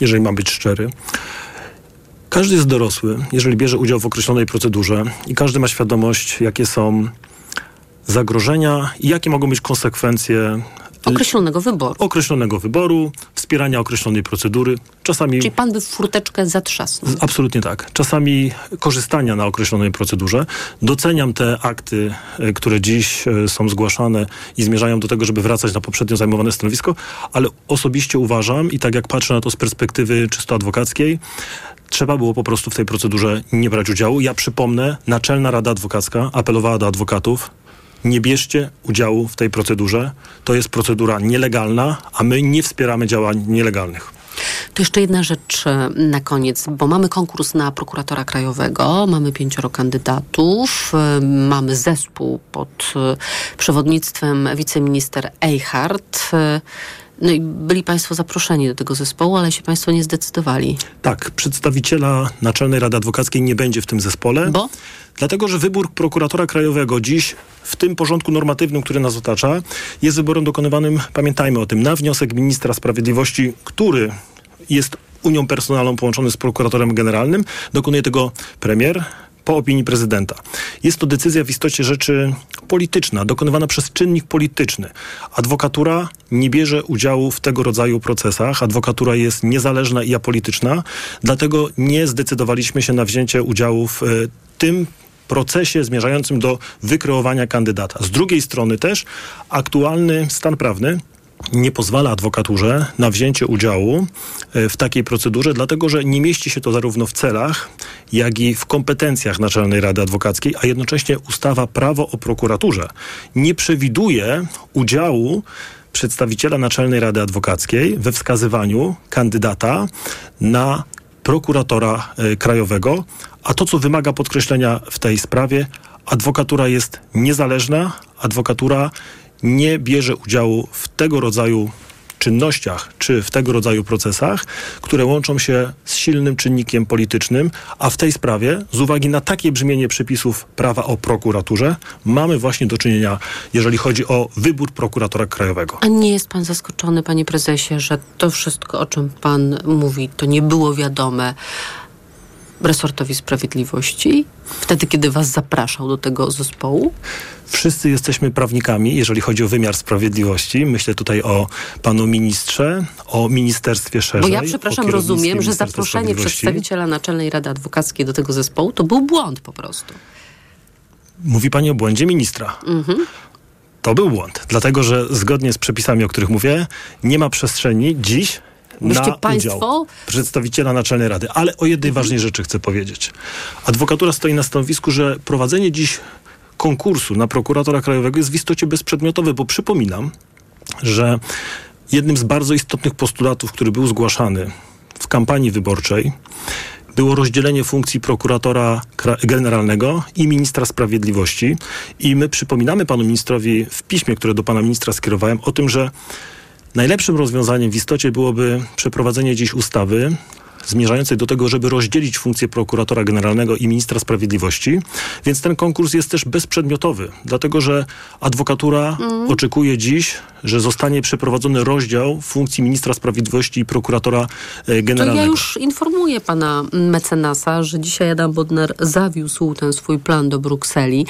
jeżeli mam być szczery. Każdy jest dorosły, jeżeli bierze udział w określonej procedurze i każdy ma świadomość, jakie są zagrożenia i jakie mogą być konsekwencje Określonego wyboru. określonego wyboru, wspierania określonej procedury, czasami Czyli pan by w furteczkę zatrzasnął. Absolutnie tak. Czasami korzystania na określonej procedurze. Doceniam te akty, e, które dziś e, są zgłaszane i zmierzają do tego, żeby wracać na poprzednio zajmowane stanowisko, ale osobiście uważam i tak jak patrzę na to z perspektywy czysto adwokackiej, trzeba było po prostu w tej procedurze nie brać udziału. Ja przypomnę, Naczelna Rada Adwokacka apelowała do adwokatów, nie bierzcie udziału w tej procedurze. To jest procedura nielegalna, a my nie wspieramy działań nielegalnych. To jeszcze jedna rzecz e, na koniec, bo mamy konkurs na prokuratora krajowego, mamy pięcioro kandydatów, e, mamy zespół pod e, przewodnictwem wiceminister Eichhardt. No i byli Państwo zaproszeni do tego zespołu, ale się Państwo nie zdecydowali. Tak, przedstawiciela Naczelnej Rady Adwokackiej nie będzie w tym zespole. Bo? Dlatego, że wybór prokuratora krajowego dziś w tym porządku normatywnym, który nas otacza, jest wyborem dokonywanym, pamiętajmy o tym, na wniosek ministra sprawiedliwości, który jest Unią Personalną połączony z prokuratorem generalnym. Dokonuje tego premier po opinii prezydenta. Jest to decyzja w istocie rzeczy polityczna, dokonywana przez czynnik polityczny. Adwokatura nie bierze udziału w tego rodzaju procesach. Adwokatura jest niezależna i apolityczna, dlatego nie zdecydowaliśmy się na wzięcie udziału w e, tym procesie zmierzającym do wykreowania kandydata. Z drugiej strony też aktualny stan prawny nie pozwala adwokaturze na wzięcie udziału e, w takiej procedurze, dlatego że nie mieści się to zarówno w celach, jak i w kompetencjach Naczelnej Rady Adwokackiej, a jednocześnie ustawa Prawo o prokuraturze nie przewiduje udziału przedstawiciela Naczelnej Rady Adwokackiej we wskazywaniu kandydata na prokuratora e, krajowego, a to, co wymaga podkreślenia w tej sprawie, adwokatura jest niezależna, adwokatura nie bierze udziału w tego rodzaju czynnościach czy w tego rodzaju procesach, które łączą się z silnym czynnikiem politycznym, a w tej sprawie, z uwagi na takie brzmienie przepisów prawa o prokuraturze, mamy właśnie do czynienia, jeżeli chodzi o wybór prokuratora krajowego. A nie jest pan zaskoczony, panie prezesie, że to wszystko, o czym pan mówi, to nie było wiadome resortowi sprawiedliwości, wtedy, kiedy was zapraszał do tego zespołu? Wszyscy jesteśmy prawnikami, jeżeli chodzi o wymiar sprawiedliwości. Myślę tutaj o panu ministrze, o ministerstwie szerzej. Bo ja, przepraszam, rozumiem, że zaproszenie przedstawiciela Naczelnej Rady Adwokackiej do tego zespołu to był błąd po prostu. Mówi pani o błędzie ministra. Mhm. To był błąd, dlatego że zgodnie z przepisami, o których mówię, nie ma przestrzeni dziś na państwo... przedstawiciela Naczelnej Rady. Ale o jednej ważnej rzeczy chcę powiedzieć. Adwokatura stoi na stanowisku, że prowadzenie dziś konkursu na prokuratora krajowego jest w istocie bezprzedmiotowe, bo przypominam, że jednym z bardzo istotnych postulatów, który był zgłaszany w kampanii wyborczej, było rozdzielenie funkcji prokuratora generalnego i ministra sprawiedliwości. I my przypominamy panu ministrowi w piśmie, które do pana ministra skierowałem, o tym, że Najlepszym rozwiązaniem w istocie byłoby przeprowadzenie dziś ustawy zmierzającej do tego, żeby rozdzielić funkcję prokuratora generalnego i ministra sprawiedliwości. Więc ten konkurs jest też bezprzedmiotowy, dlatego że adwokatura mm. oczekuje dziś, że zostanie przeprowadzony rozdział funkcji ministra sprawiedliwości i prokuratora generalnego. To ja już informuję pana mecenasa, że dzisiaj Adam Bodnar zawiózł ten swój plan do Brukseli.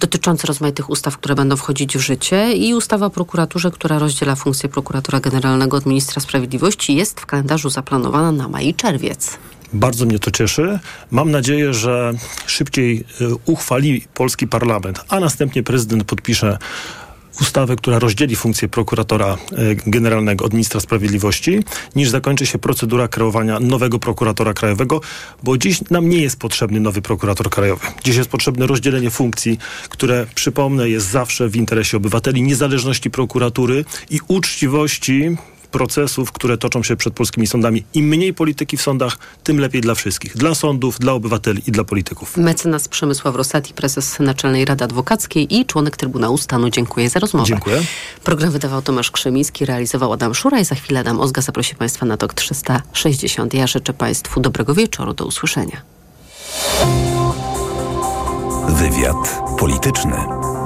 Dotyczący rozmaitych ustaw, które będą wchodzić w życie i ustawa o prokuraturze, która rozdziela funkcję prokuratora generalnego od ministra sprawiedliwości jest w kalendarzu zaplanowana na maj i czerwiec. Bardzo mnie to cieszy. Mam nadzieję, że szybciej y, uchwali polski parlament, a następnie prezydent podpisze ustawę, która rozdzieli funkcję prokuratora e, generalnego od ministra sprawiedliwości, niż zakończy się procedura kreowania nowego prokuratora krajowego, bo dziś nam nie jest potrzebny nowy prokurator krajowy. Dziś jest potrzebne rozdzielenie funkcji, które, przypomnę, jest zawsze w interesie obywateli, niezależności prokuratury i uczciwości procesów, które toczą się przed polskimi sądami. Im mniej polityki w sądach, tym lepiej dla wszystkich. Dla sądów, dla obywateli i dla polityków. Mecenas Przemysław Rosati, prezes Naczelnej Rady Adwokackiej i członek Trybunału Stanu. Dziękuję za rozmowę. Dziękuję. Program wydawał Tomasz Krzemiński, realizował Adam Szura i za chwilę Adam Ozga zaprosi Państwa na TOK 360. Ja życzę Państwu dobrego wieczoru. Do usłyszenia. Wywiad polityczny.